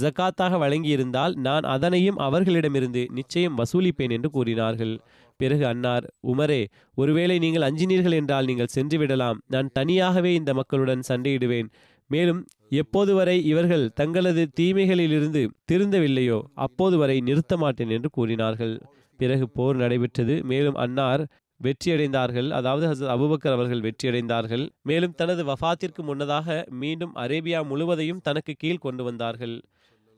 ஜக்காத்தாக வழங்கியிருந்தால் நான் அதனையும் அவர்களிடமிருந்து நிச்சயம் வசூலிப்பேன் என்று கூறினார்கள். பிறகு அன்னார் உமரே ஒருவேளை நீங்கள் அஞ்சினீர்கள் என்றால் நீங்கள் சென்று விடலாம். நான் தனியாகவே இந்த மக்களுடன் சண்டையிடுவேன். மேலும் எப்போது வரை இவர்கள் தங்களது தீமைகளிலிருந்து திருந்தவில்லையோ அப்போது வரை நிறுத்த மாட்டேன் என்று கூறினார்கள். பிறகு போர் நடைபெற்றது. மேலும் அன்னார் வெற்றியடைந்தார்கள். அதாவது ஹசரத் அபுபக்கர் அவர்கள் வெற்றியடைந்தார்கள். மேலும் தனது வஃத்திற்கு முன்னதாக மீண்டும் அரேபியா முழுவதையும் தனக்கு கீழ் கொண்டு வந்தார்கள்.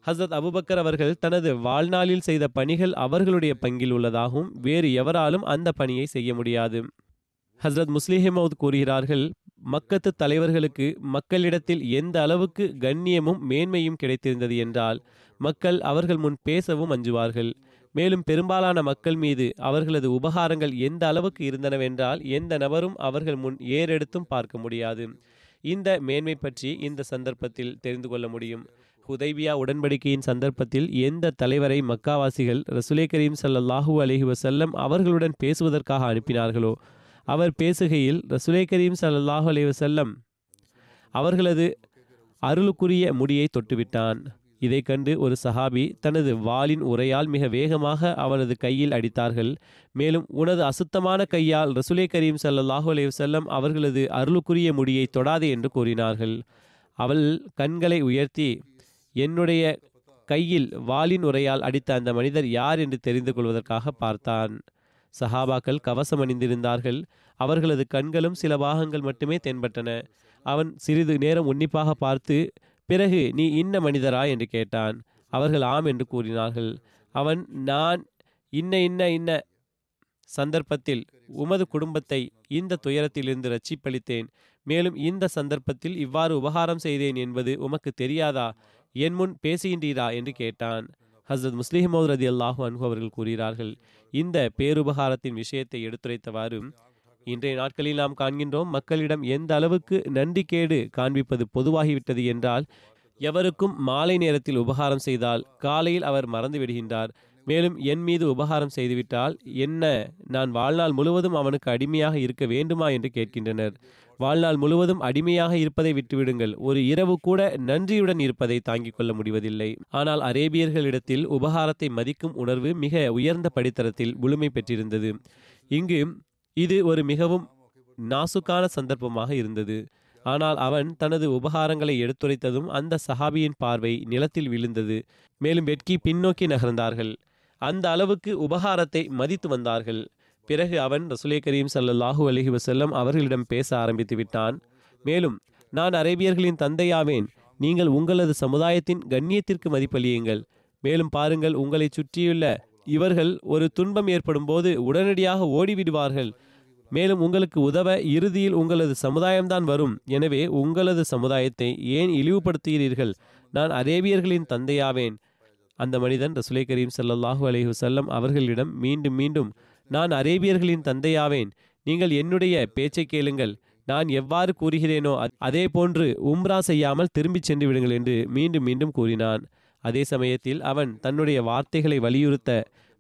ஹசரத் அபுபக்கர் அவர்கள் தனது வாழ்நாளில் செய்த பணிகள் அவர்களுடைய பங்கில் உள்ளதாகவும் வேறு எவராலும் அந்த பணியை செய்ய முடியாது. ஹசரத் முஸ்லிஹமவுத் கூறுகிறார்கள் மக்கத்து தலைவர்களுக்கு மக்களிடத்தில் எந்த அளவுக்கு கண்ணியமும் மேன்மையும் கிடைத்திருந்தது என்றால் மக்கள் அவர்கள் முன் பேசவும் அஞ்சுவார்கள். மேலும் பெரும்பாலான மக்கள் மீது அவர்களது உபகாரங்கள் எந்த அளவுக்கு இருந்தனவென்றால் எந்த நபரும் அவர்கள் முன் ஏறெடுத்தும் பார்க்க முடியாது. இந்த மேன்மை பற்றி இந்த சந்தர்ப்பத்தில் தெரிந்து கொள்ள முடியும். ஹுதைபியா உடன்படிக்கையின் சந்தர்ப்பத்தில் எந்த தலைவரை மக்காவாசிகள் ரசுலே கரீம் சல்லாஹூ அலஹி வசல்லம் அவர்களுடன் பேசுவதற்காக அனுப்பினார்களோ? அவர் பேசுகையில் ரசுலே கரீம் சல்லாஹூ அலி வசல்லம் அவர்களது அருளுக்குரிய முடியை தொட்டுவிட்டான். இதை கண்டு ஒரு சஹாபி தனது வாளின் உரையால் மிக வேகமாக அவனது கையில் அடித்தார்கள். மேலும் உனது அசுத்தமான கையால் ரசுலே கரீம் சல்லாஹூ அலி வசல்லம் அவர்களது அருளுக்குரிய முடியை தொடாதே என்று கூறினார்கள். அவள் கண்களை உயர்த்தி என்னுடைய கையில் வாளின் உரையால் அடித்த அந்த மனிதர் யார் என்று தெரிந்து கொள்வதற்காக பார்த்தான். சஹாபாக்கள் கவசம் அணிந்திருந்தார்கள். அவர்களது கண்களும் சில பாகங்கள் மட்டுமே தென்பட்டன. அவன் சிறிது நேரம் உன்னிப்பாக பார்த்து பிறகு நீ இன்ன மனிதரா? என்று கேட்டான். அவர்கள் ஆம் என்று கூறினார்கள். அவன் நான் இன்ன இன்ன இன்ன சந்தர்ப்பத்தில் உமது குடும்பத்தை இந்த துயரத்திலிருந்து ரட்சிப்பளித்தேன். மேலும் இந்த சந்தர்ப்பத்தில் இவ்வாறு உபகாரம் செய்தேன் என்பது உமக்கு தெரியாதா? என் முன் பேசுகின்றீரா என்று கேட்டான். ஹசரத் முஸ்லிஹமோத் ரதி அல்லாஹு அன்ஹு அவர்கள் கூறுகிறார்கள் இந்த பேருபகாரத்தின் விஷயத்தை எடுத்துரைத்தவாறு இன்றைய நாட்களில் நாம் காண்கின்றோம் மக்களிடம் எந்த அளவுக்கு நன்றிக்கேடு காண்பிப்பது பொதுவாகிவிட்டது என்றால் எவருக்கும் மாலை நேரத்தில் உபகாரம் செய்தால் காலையில் அவர் மறந்து விடுகின்றார். மேலும் என் மீது உபகாரம் செய்துவிட்டால் என்ன நான் வாழ்நாள் முழுவதும் அவனுக்கு அடிமையாக இருக்க வேண்டுமா என்று கேட்கின்றனர். வாழ்நாள் முழுவதும் அடிமையாக இருப்பதை விட்டுவிடுங்கள். ஒரு இரவு கூட நன்றியுடன் இருப்பதை தாங்கிக் கொள்ள முடிவதில்லை. ஆனால் அரேபியர்களிடத்தில் உபகாரத்தை மதிக்கும் உணர்வு மிக உயர்ந்த படித்தரத்தில் முழுமை பெற்றிருந்தது. இங்கு இது ஒரு மிகவும் நாசுக்கான சந்தர்ப்பமாக இருந்தது. ஆனால் அவன் தனது உபகாரங்களை எடுத்துரைத்ததும் அந்த சஹாபியின் பார்வை நிலத்தில் விழுந்தது. மேலும் வெட்கி பின்னோக்கி நகர்ந்தார்கள். அந்த அளவுக்கு உபகாரத்தை மதித்து வந்தார்கள். பிறகு அவன் ரசுலே கரீம் சல்லல்லாஹூ அலஹி வசல்லம் அவர்களிடம் பேச ஆரம்பித்து விட்டான். மேலும் நான் அரேபியர்களின் தந்தையாவேன். நீங்கள் உங்களது சமுதாயத்தின் கண்ணியத்திற்கு மதிப்பளியுங்கள். மேலும் பாருங்கள் உங்களை சுற்றியுள்ள இவர்கள் ஒரு துன்பம் ஏற்படும் போது உடனடியாக ஓடிவிடுவார்கள். மேலும் உங்களுக்கு உதவ இறுதியில் உங்களது சமுதாயம்தான் வரும். எனவே உங்களது சமுதாயத்தை ஏன் இழிவுபடுத்துகிறீர்கள்? நான் அரேபியர்களின் தந்தையாவேன். அந்த மனிதன் ரசுலை கரீம் சல்லாஹூ அலைஹி வசல்லம் அவர்களிடம் மீண்டும் மீண்டும் நான் அரேபியர்களின் தந்தையாவேன். நீங்கள் என்னுடைய பேச்சை கேளுங்கள். நான் எவ்வாறு கூறுகிறேனோ அதே போன்று உம்ரா செய்யாமல் திரும்பிச் சென்று விடுங்கள் என்று மீண்டும் மீண்டும் கூறினான். அதே சமயத்தில் அவன் தன்னுடைய வார்த்தைகளை வலியுறுத்த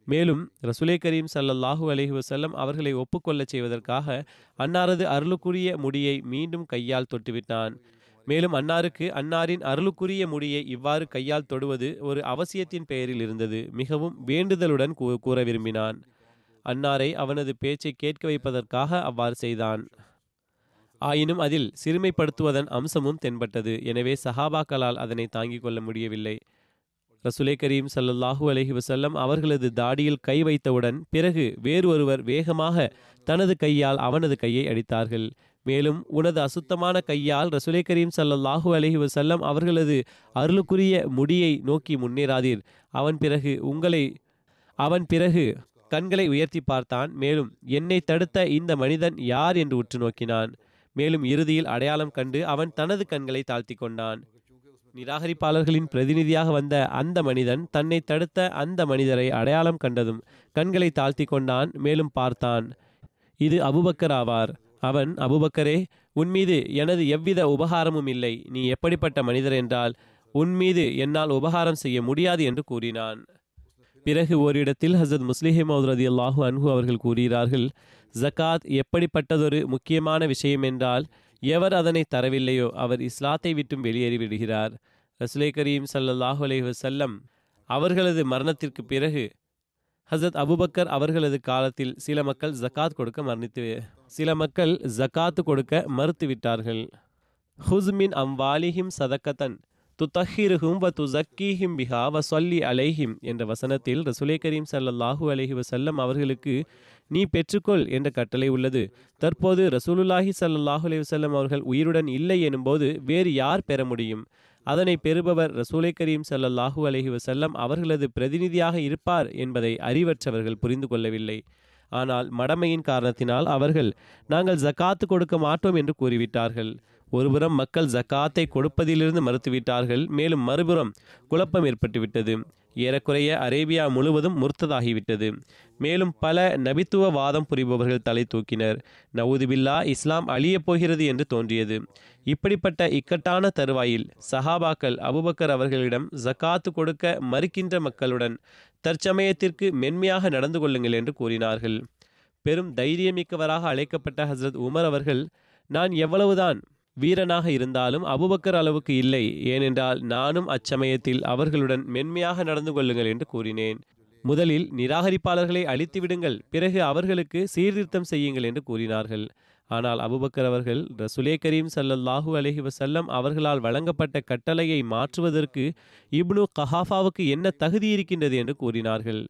மேலும் ரசுலே கரீம் சல்லல்லாஹூ அலஹி வசல்லம் அவர்களை ஒப்புக்கொள்ளச் செய்வதற்காக அன்னாரது அருளுக்குரிய முடியை மீண்டும் கையால் தொட்டுவிட்டான். மேலும் அன்னாருக்கு அன்னாரின் அருளுக்குரிய முடியை இவ்வாறு கையால் தொடுவது ஒரு அவசியத்தின் பெயரில் இருந்தது. மிகவும் வேண்டுதலுடன் கூற விரும்பினான். அன்னாரை அவனது பேச்சை கேட்க வைப்பதற்காக அவ்வாறு செய்தான். ஆயினும் அதில் சிறுமைப்படுத்துவதன் அம்சமும் தென்பட்டது. எனவே சஹாபாக்களால் அதனை தாங்கிக் கொள்ள முடியவில்லை. ரசுலே கரீம் சல்லல்லாஹூ அலஹி வசல்லம் அவர்களது தாடியில் கை வைத்தவுடன் பிறகு வேறு ஒருவர் வேகமாக தனது கையால் அவனது கையை அடித்தார்கள். மேலும் உனது அசுத்தமான கையால் ரசுலே கரீம் சல்லல்லாஹூ அலஹி வசல்லம் அவர்களது அருளுக்குரிய முடியை நோக்கி முன்னேறாதீர். அவன் பிறகு உங்களை அவன் பிறகு கண்களை உயர்த்தி பார்த்தான். மேலும் என்னை தடுத்த இந்த மனிதன் யார்? என்று உற்று நோக்கினான். மேலும் இறுதியில் அடையாளம் கண்டு அவன் தனது கண்களை தாழ்த்தி கொண்டான். நிராகரிப்பாளர்களின் பிரதிநிதியாக வந்த அந்த மனிதன் தன்னை தடுத்த அந்த மனிதரை அடையாளம் கண்டதும் கண்களை தாழ்த்தி கொண்டான் மேலும் பார்த்தான். இது அபுபக்கர் ஆவார். அவன் அபுபக்கரே உன்மீது எனது எவ்வித உபகாரமும் இல்லை. நீ எப்படிப்பட்ட மனிதர் என்றால் உன்மீது என்னால் உபகாரம் செய்ய முடியாது என்று கூறினான். பிறகு ஓரிடத்தில் ஹசத் முஸ்லிஹிமௌத் ரதி அல்லாஹு அன்ஹு அவர்கள் கூறுகிறார்கள் ஜகாத் எப்படிப்பட்டதொரு முக்கியமான விஷயம் என்றால் எவர் அதனை தரவில்லையோ அவர் இஸ்லாத்தை விட்டும் வெளியேறிவிடுகிறார் ரசுலை ரசுலே கரீம் சல்லாஹு அலைஹி வசல்லம் அவர்களது மரணத்திற்கு பிறகு ஹசரத் அபுபக்கர் அவர்களது காலத்தில் சில மக்கள் ஜக்காத் கொடுக்க மரணித்து சில மக்கள் ஜக்காத்து கொடுக்க மறுத்துவிட்டார்கள். ஹுஸ்மின் அம்வாலிஹிம் சதக்கத்தன் துத்தஹிருஹும் வ துசக்கீஹிம் பிஹா வ சொல்லி அலைஹிம் என்ற வசனத்தில் ரசுலே கரீம் சல்லல்லாஹூ அலஹி வசல்லம் அவர்களுக்கு நீ பெற்றுக்கொள் என்ற கட்டளை உள்ளது. தற்போது ரசூலுல்லாஹி சல்லாஹூ அலி வல்லம் அவர்கள் உயிருடன் இல்லை எனும்போது வேறு யார் பெற முடியும்? அதனை பெறுபவர் ரசூலை கரீம் சல்லல்லாஹூ அலஹி வசல்லம் அவர்களது பிரதிநிதியாக இருப்பார் என்பதை அறிவற்றவர்கள் புரிந்து கொள்ளவில்லை. ஆனால் மடமையின் காரணத்தினால் அவர்கள் நாங்கள் ஜக்காத்து கொடுக்க மாட்டோம் என்று கூறிவிட்டார்கள். ஒருபுறம் மக்கள் ஜக்காத்தை கொடுப்பதிலிருந்து மறுத்துவிட்டார்கள் மேலும் மறுபுறம் குழப்பம் ஏற்பட்டுவிட்டது. ஏறக்குறைய அரேபியா முழுவதும் முர்த்ததாகிவிட்டது. மேலும் பல நபித்துவ வாதம் புரிபவர்கள் தலை தூக்கினர். நவூதுபில்லா இஸ்லாம் அழியப் போகிறது என்று தோன்றியது. இப்படிப்பட்ட இக்கட்டான தருவாயில் சஹாபாக்கள் அபுபக்கர் அவர்களிடம் ஜக்காத்து கொடுக்க மறுக்கின்ற மக்களுடன் தற்சமயத்திற்கு மென்மையாக நடந்து கொள்ளுங்கள் என்று கூறினார்கள். பெரும் தைரியமிக்கவராக அழைக்கப்பட்ட ஹசரத் உமர் அவர்கள் நான் எவ்வளவுதான் வீரனாக இருந்தாலும் அபுபக்கர் அளவுக்கு இல்லை. ஏனென்றால் நானும் அச்சமயத்தில் அவர்களுடன் மென்மையாக நடந்து கொள்ளுங்கள் என்று கூறினேன். முதலில் நிராகரிப்பாளர்களை அழித்து விடுங்கள். பிறகு அவர்களுக்கு சீர்திருத்தம் செய்யுங்கள் என்று கூறினார்கள். ஆனால் அபுபக்கர் அவர்கள் ரசுலே கரீம் சல்லல்லாஹு அலஹி வசல்லம் அவர்களால் வழங்கப்பட்ட கட்டளையை மாற்றுவதற்கு இப்னு கஹாஃபாவுக்கு என்ன தகுதி இருக்கின்றது என்று கூறினார்கள்.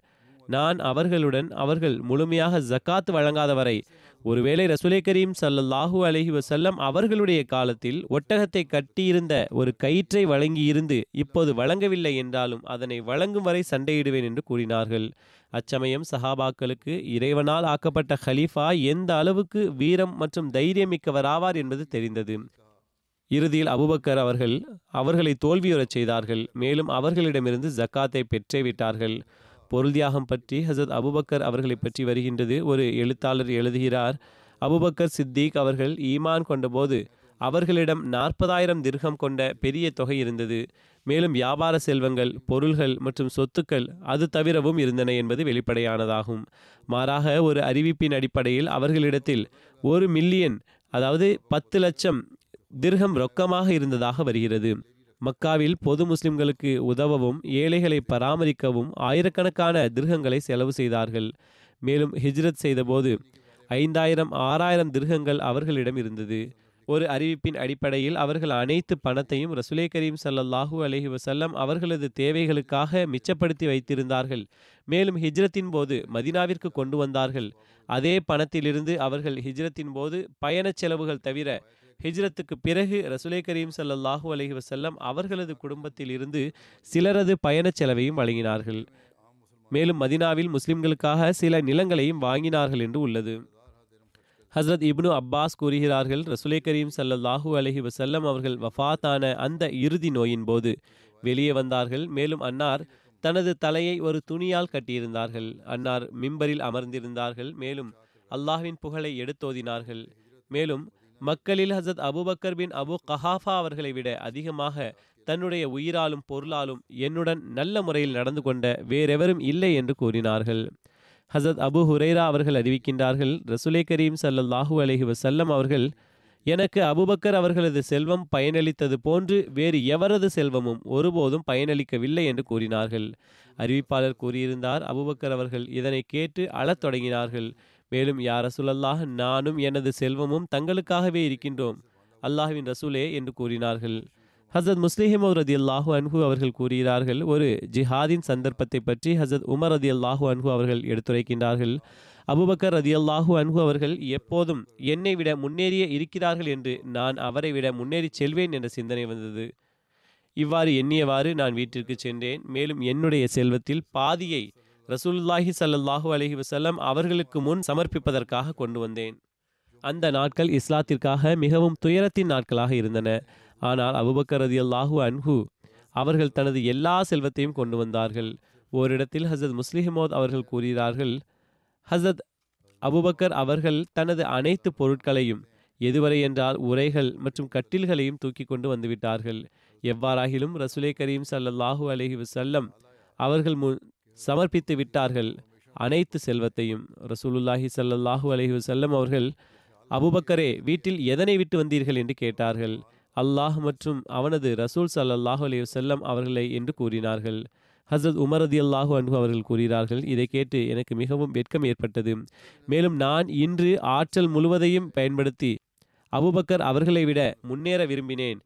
நான் அவர்களுடன் அவர்கள் முழுமையாக ஜக்காத் வழங்காதவரை. ஒருவேளை ரசுலை கரீம் சல்லல்லாஹூ அலஹி வசல்லம் அவர்களுடைய காலத்தில் ஒட்டகத்தை கட்டியிருந்த ஒரு கயிற்றை வழங்கியிருந்து இப்போது வழங்கவில்லை என்றாலும் அதனை வழங்கும் வரை சண்டையிடுவேன் என்று கூறினார்கள். அச்சமயம் சஹாபாக்களுக்கு இறைவனால் ஆக்கப்பட்ட ஹலீஃபா எந்த அளவுக்கு வீரம் மற்றும் தைரியமிக்கவராவார் என்பது தெரிந்தது. இறுதியில் அபுபக்கர் அவர்கள் அவர்களை தோல்வியுறச் செய்தார்கள். மேலும் அவர்களிடமிருந்து ஜக்காத்தை பெற்றே விட்டார்கள். பொருள் தியாகம் பற்றி ஹசரத் அபுபக்கர் அவர்களை பற்றி வருகின்றது ஒரு எழுத்தாளர் எழுதுகிறார். அபுபக்கர் சித்திக் அவர்கள் ஈமான் கொண்டபோது அவர்களிடம் நாற்பதாயிரம் திர்கம் கொண்ட பெரிய தொகை இருந்தது. மேலும் வியாபார செல்வங்கள் பொருள்கள் மற்றும் சொத்துக்கள் அது தவிரவும் இருந்தன என்பது வெளிப்படையானதாகும். மாறாக ஒரு அறிவிப்பின் அடிப்படையில் அவர்களிடத்தில் ஒரு மில்லியன் அதாவது பத்து லட்சம் திர்கம் ரொக்கமாக இருந்ததாக வருகிறது. மக்காவில் பொது முஸ்லிம்களுக்கு உதவவும் ஏழைகளை பராமரிக்கவும் ஆயிரக்கணக்கான திருகங்களை செலவு செய்தார்கள். மேலும் ஹிஜ்ரத் செய்தபோது ஐந்தாயிரம் ஆறாயிரம் திருகங்கள் அவர்களிடம் இருந்தது. ஒரு அறிவிப்பின் அடிப்படையில் அவர்கள் அனைத்து பணத்தையும் ரசுலே கரீம் சல்லல்லாஹூ அலஹி வசல்லம் அவர்களது தேவைகளுக்காக மிச்சப்படுத்தி வைத்திருந்தார்கள். மேலும் ஹிஜ்ரத்தின் போது மதினாவிற்கு கொண்டு வந்தார்கள். அதே பணத்திலிருந்து அவர்கள் ஹிஜ்ரத்தின் போது பயணச் செலவுகள் தவிர ஹிஜ்ரத்துக்கு பிறகு ரசுலே கரீம் சல்லல்லாஹூ அலஹி வசல்லம் அவர்களது குடும்பத்தில் இருந்து சிலரது பயணச் செலவையும் வழங்கினார்கள். மேலும் மதினாவில் முஸ்லிம்களுக்காக சில நிலங்களையும் வாங்கினார்கள் என்று உள்ளது. ஹசரத் இப்னு அப்பாஸ் கூறுகிறார்கள் ரசுலே கரீம் சல்லல்லாஹூ அலஹி வசல்லம் அவர்கள் வஃபாத்தான அந்த இறுதி நோயின் போது வெளியே வந்தார்கள். மேலும் அன்னார் தனது தலையை ஒரு துணியால் கட்டியிருந்தார்கள். அன்னார் மிம்பரில் அமர்ந்திருந்தார்கள். மேலும் அல்லாஹ்வின் புகழை எடுத்தோதினார்கள். மேலும் மக்களில் ஹசத் அபுபக்கர் பின் அபு கஹாஃபா அவர்களை விட அதிகமாக தன்னுடைய உயிராலும் பொருளாலும் என்னுடன் நல்ல முறையில் நடந்து கொண்ட வேறெவரும் இல்லை என்று கூறினார்கள். ஹசத் அபு ஹுரைரா அவர்கள் அறிவிக்கின்றார்கள் ரசுலே கரீம் சல்லல்லாஹூ அலஹி வசல்லம் அவர்கள் எனக்கு அபுபக்கர் அவர்களது செல்வம் பயனளித்தது போன்று வேறு எவரது செல்வமும் ஒருபோதும் பயனளிக்கவில்லை என்று கூறினார்கள். அறிவிப்பாளர் கூறியிருந்தார் அபுபக்கர் அவர்கள் இதனை கேட்டு அழத் தொடங்கினார்கள். மேலும் யார் ரசூலல்லாஹ் நானும் எனது செல்வமும் தங்களுக்காகவே இருக்கின்றோம். அல்லாஹுவின் ரசூலே என்று கூறினார்கள். ஹசரத் முஸ்லிஹிம் ரதி அல்லாஹு அன்ஹு அவர்கள் கூறுகிறார்கள் ஒரு ஜிஹாதின் சந்தர்ப்பத்தை பற்றி ஹசரத் உமர் ரதி அல்லாஹு அன்ஹு அவர்கள் எடுத்துரைக்கின்றார்கள். அபுபக்கர் ரதி அல்லாஹு அன்ஹு அவர்கள் எப்போதும் என்னை விட முன்னேறிய இருக்கிறார்கள் என்று நான் அவரை விட முன்னேறி செல்வேன் என்ற சிந்தனை வந்தது. இவ்வாறு எண்ணியவாறு நான் வீட்டிற்கு சென்றேன். மேலும் என்னுடைய செல்வத்தில் பாதியை ரசூலுல்லாஹி சல்லாஹூ அலஹி வசல்லம் அவர்களுக்கு முன் சமர்ப்பிப்பதற்காக கொண்டு வந்தேன். அந்த நாட்கள் இஸ்லாத்திற்காக மிகவும் துயரத்தின் நாட்களாக இருந்தன. ஆனால் அபுபக்கர் ரதி அல்லாஹூ அன்ஹு அவர்கள் தனது எல்லா செல்வத்தையும் கொண்டு வந்தார்கள். ஓரிடத்தில் ஹசரத் முஸ்லிஹமோத் அவர்கள் கூறுகிறார்கள் ஹசரத் அபுபக்கர் அவர்கள் தனது அனைத்து பொருட்களையும் எதுவரை என்றால் உரைகள் மற்றும் கட்டில்களையும் தூக்கி கொண்டு வந்துவிட்டார்கள். எவ்வாறாகிலும் ரசுலே கரீம் சல்லல்லாஹூ அலஹி வசல்லம் அவர்கள் முன் சமர்ப்பித்து விட்டார்கள். அனைத்து செல்வத்தையும் ரசூலுல்லாஹி சல்லாஹூ அலஹி செல்லம் அவர்கள் அபுபக்கரே வீட்டில் எதனை விட்டு வந்தீர்கள்? என்று கேட்டார்கள். அல்லாஹ் மற்றும் அவனது ரசூல் சல்லாஹூ அலி செல்லம் அவர்களை என்று கூறினார்கள். ஹசரத் உமரதி அல்லாஹு அன்பு அவர்கள் கூறுகிறார்கள் இதை கேட்டு எனக்கு மிகவும் வெட்கம் ஏற்பட்டது. மேலும் நான் இன்று ஆற்றல் முழுவதையும் பயன்படுத்தி அபுபக்கர் அவர்களை விட முன்னேற விரும்பினேன்.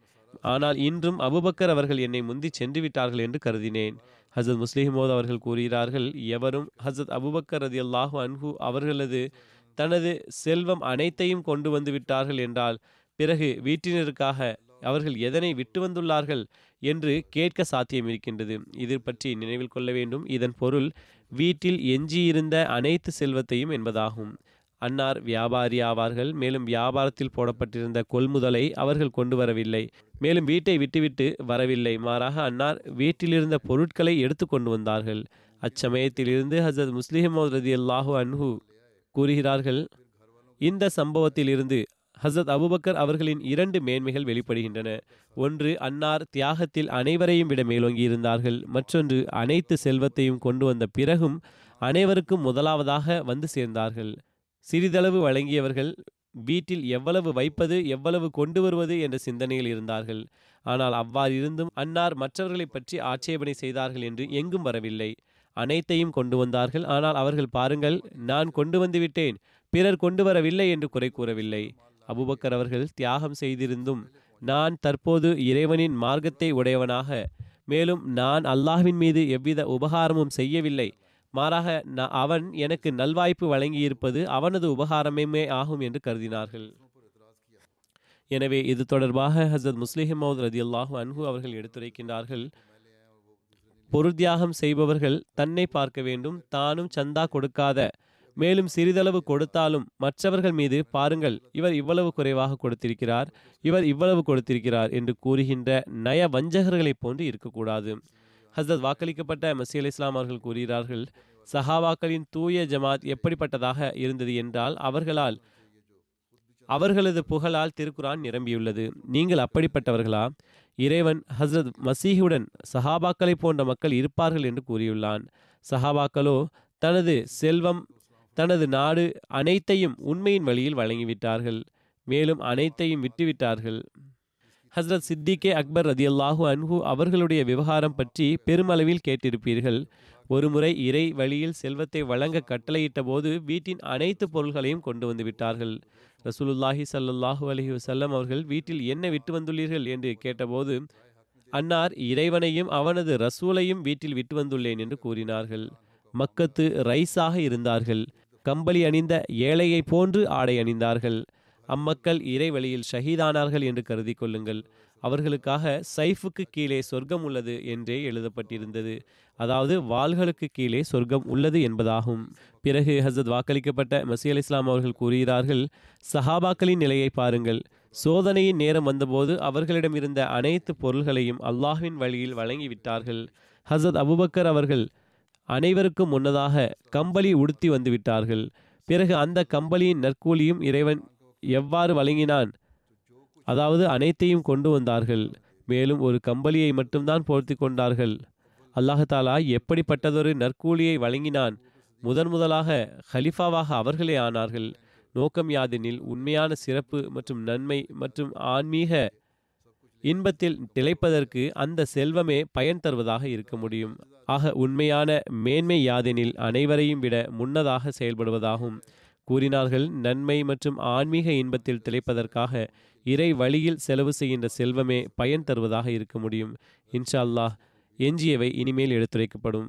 ஆனால் இன்றும் அபுபக்கர் அவர்கள் என்னை முந்தி சென்று விட்டார்கள் என்று கருதினேன். ஹசத் முஸ்லிமோத் அவர்கள் கூறுகிறார்கள் எவரும் ஹசத் அபுபக்கர் ரதி அல்லாஹு அன்ஹு அவர்களது தனது செல்வம் அனைத்தையும் கொண்டு வந்து விட்டார்கள் என்றால் பிறகு வீட்டினருக்காக அவர்கள் எதனை விட்டு வந்துள்ளார்கள் என்று கேட்க சாத்தியம் இருக்கின்றது இது பற்றி நினைவில் கொள்ள வேண்டும். இதன் பொருள் வீட்டில் எஞ்சியிருந்த அனைத்து செல்வத்தையும் என்பதாகும். அன்னார் வியாபாரி ஆவார்கள் மேலும் வியாபாரத்தில் போடப்பட்டிருந்த கொள்முதலை அவர்கள் கொண்டு வரவில்லை மேலும் வீட்டை விட்டுவிட்டு வரவில்லை. மாறாக அன்னார் வீட்டிலிருந்த பொருட்களை எடுத்து கொண்டு வந்தார்கள். அச்சமயத்திலிருந்து ஹசரத் முஸ்லிம் ரதி அல்லாஹூ அன்ஹு கூறுகிறார்கள் இந்த சம்பவத்திலிருந்து ஹசரத் அபுபக்கர் அவர்களின் இரண்டு மேன்மைகள் வெளிப்படுகின்றன. ஒன்று அன்னார் தியாகத்தில் அனைவரையும் விட மேலோங்கி இருந்தார்கள் மற்றொன்று அனைத்து செல்வத்தையும் கொண்டு வந்த பிறகும் அனைவருக்கும் முதலாவதாக வந்து சேர்ந்தார்கள். சிறிதளவு வழங்கியவர்கள் வீட்டில் எவ்வளவு வைப்பது எவ்வளவு கொண்டு வருவது என்ற சிந்தனையில் இருந்தார்கள். ஆனால் அவ்வாறு இருந்தும் அன்னார் மற்றவர்களை பற்றி ஆட்சேபனை செய்தார்கள் என்று எங்கும் வரவில்லை. அனைத்தையும் கொண்டு வந்தார்கள். ஆனால் அவர்கள் பாருங்கள் நான் கொண்டு வந்துவிட்டேன் பிறர் கொண்டு வரவில்லை என்று குறை கூறவில்லை. அபுபக்கர் அவர்கள் தியாகம் செய்திருந்தும் நான் தற்போது இறைவனின் மார்க்கத்தை உடையவனாக மேலும் நான் அல்லாஹ்வின் மீது எவ்வித உபகாரமும் செய்யவில்லை. மாறாக அவன் எனக்கு நல்வாய்ப்பு வழங்கியிருப்பது அவனது உபகாரமே ஆகும் என்று கருதினார்கள். எனவே இது தொடர்பாக ஹசரத் முஸ்லிம் ரதி அல்லாஹு அன்ஹு அவர்கள் எடுத்துரைக்கின்றார்கள் பொருத்தியாகம் செய்பவர்கள் தன்னை பார்க்க வேண்டும் தானும் சந்தா கொடுக்காத மேலும் சிறிதளவு கொடுத்தாலும் மற்றவர்கள் மீது பாருங்கள் இவர் இவ்வளவு குறைவாக கொடுத்திருக்கிறார் இவர் இவ்வளவு கொடுத்திருக்கிறார் என்று கூறுகின்ற நய வஞ்சகர்களைப் போன்று இருக்கக்கூடாது. ஹசரத் வாக்களிக்கப்பட்ட மசீ அலி இஸ்லாம் அவர்கள் கூறுகிறார்கள் சஹாபாக்களின் தூய ஜமாத் எப்படிப்பட்டதாக இருந்தது என்றால் அவர்களால் அவர்களது புகழால் திருக்குரான் நிரம்பியுள்ளது. நீங்கள் அப்படிப்பட்டவர்களா? இறைவன் ஹஸ்ரத் மசீஹுடன் சஹாபாக்களை போன்ற மக்கள் இருப்பார்கள் என்று கூறியுள்ளான். சஹாபாக்களோ தனது செல்வம் தனது நாடு அனைத்தையும் உண்மையின் வழியில் வழங்கிவிட்டார்கள் மேலும் அனைத்தையும் விட்டுவிட்டார்கள். ஹஸ்ரத் சித்திகே அக்பர் ரதி அல்லாஹு அன்ஹு அவர்களுடைய விவகாரம் பற்றி பெருமளவில் கேட்டிருப்பீர்கள். ஒருமுறை இறை வழியில் செல்வத்தை வழங்க கட்டளையிட்ட போது வீட்டின் அனைத்து பொருள்களையும் கொண்டு வந்து விட்டார்கள். ரசூலுல்லாஹி ஸல்லல்லாஹு அலஹி வசல்லம் அவர்கள் வீட்டில் என்ன விட்டு வந்துள்ளீர்கள் என்று கேட்டபோது அன்னார் இறைவனையும் அவனது ரசூலையும் வீட்டில் விட்டு வந்துள்ளேன் என்று கூறினார்கள். மக்கத்து ரைஸாக இருந்தார்கள். கம்பளி அணிந்த ஏழையைப் போன்று ஆடை அணிந்தார்கள். அம்மக்கள் இறை வழியில் ஷஹீதானார்கள் என்று கருதி கொள்ளுங்கள். அவர்களுக்காக சைஃபுக்கு கீழே சொர்க்கம் உள்ளது என்றே எழுதப்பட்டிருந்தது. அதாவது வாள்களுக்கு கீழே சொர்க்கம் உள்ளது என்பதாகும். பிறகு ஹசத் வாக்களிக்கப்பட்ட மசி அலி இஸ்லாம் அவர்கள் கூறுகிறார்கள் சஹாபாக்களின் நிலையை பாருங்கள். சோதனையின் நேரம் வந்தபோது அவர்களிடம் இருந்த அனைத்து பொருள்களையும் அல்லாஹ்வின் வழியில் வழங்கிவிட்டார்கள். ஹசத் அபுபக்கர் அவர்கள் அனைவருக்கும் முன்னதாக கம்பளி உடுத்தி வந்து விட்டார்கள். பிறகு அந்த கம்பளியின் நற்கூலியும் இறைவன் எவ்வாறு வழங்கினான்? அதாவது அனைத்தையும் கொண்டு வந்தார்கள். மேலும் ஒரு கம்பளியை மட்டும்தான் போர்த்தி கொண்டார்கள். அல்லாஹாலா எப்படிப்பட்டதொரு நற்கூலியை வழங்கினான்? முதன் முதலாக ஹலிஃபாவாக அவர்களே ஆனார்கள். நோக்கம் யாதெனில் உண்மையான சிறப்பு மற்றும் நன்மை மற்றும் ஆன்மீக இன்பத்தில் திளைப்பதற்கு அந்த செல்வமே பயன் தருவதாக இருக்க முடியும். ஆக உண்மையான மேன்மை யாதெனில் அனைவரையும் விட முன்னதாக செயல்படுவதாகும். கூறினார்கள் நன்மை மற்றும் ஆன்மீக இன்பத்தில் திளைப்பதற்காக இறை வழியில் செலவு செய்கின்ற செல்வமே பயன் தருவதாக இருக்க முடியும். இன்ஷா அல்லாஹ் எஞ்சியவை இனிமேல் எடுத்துரைக்கப்படும்.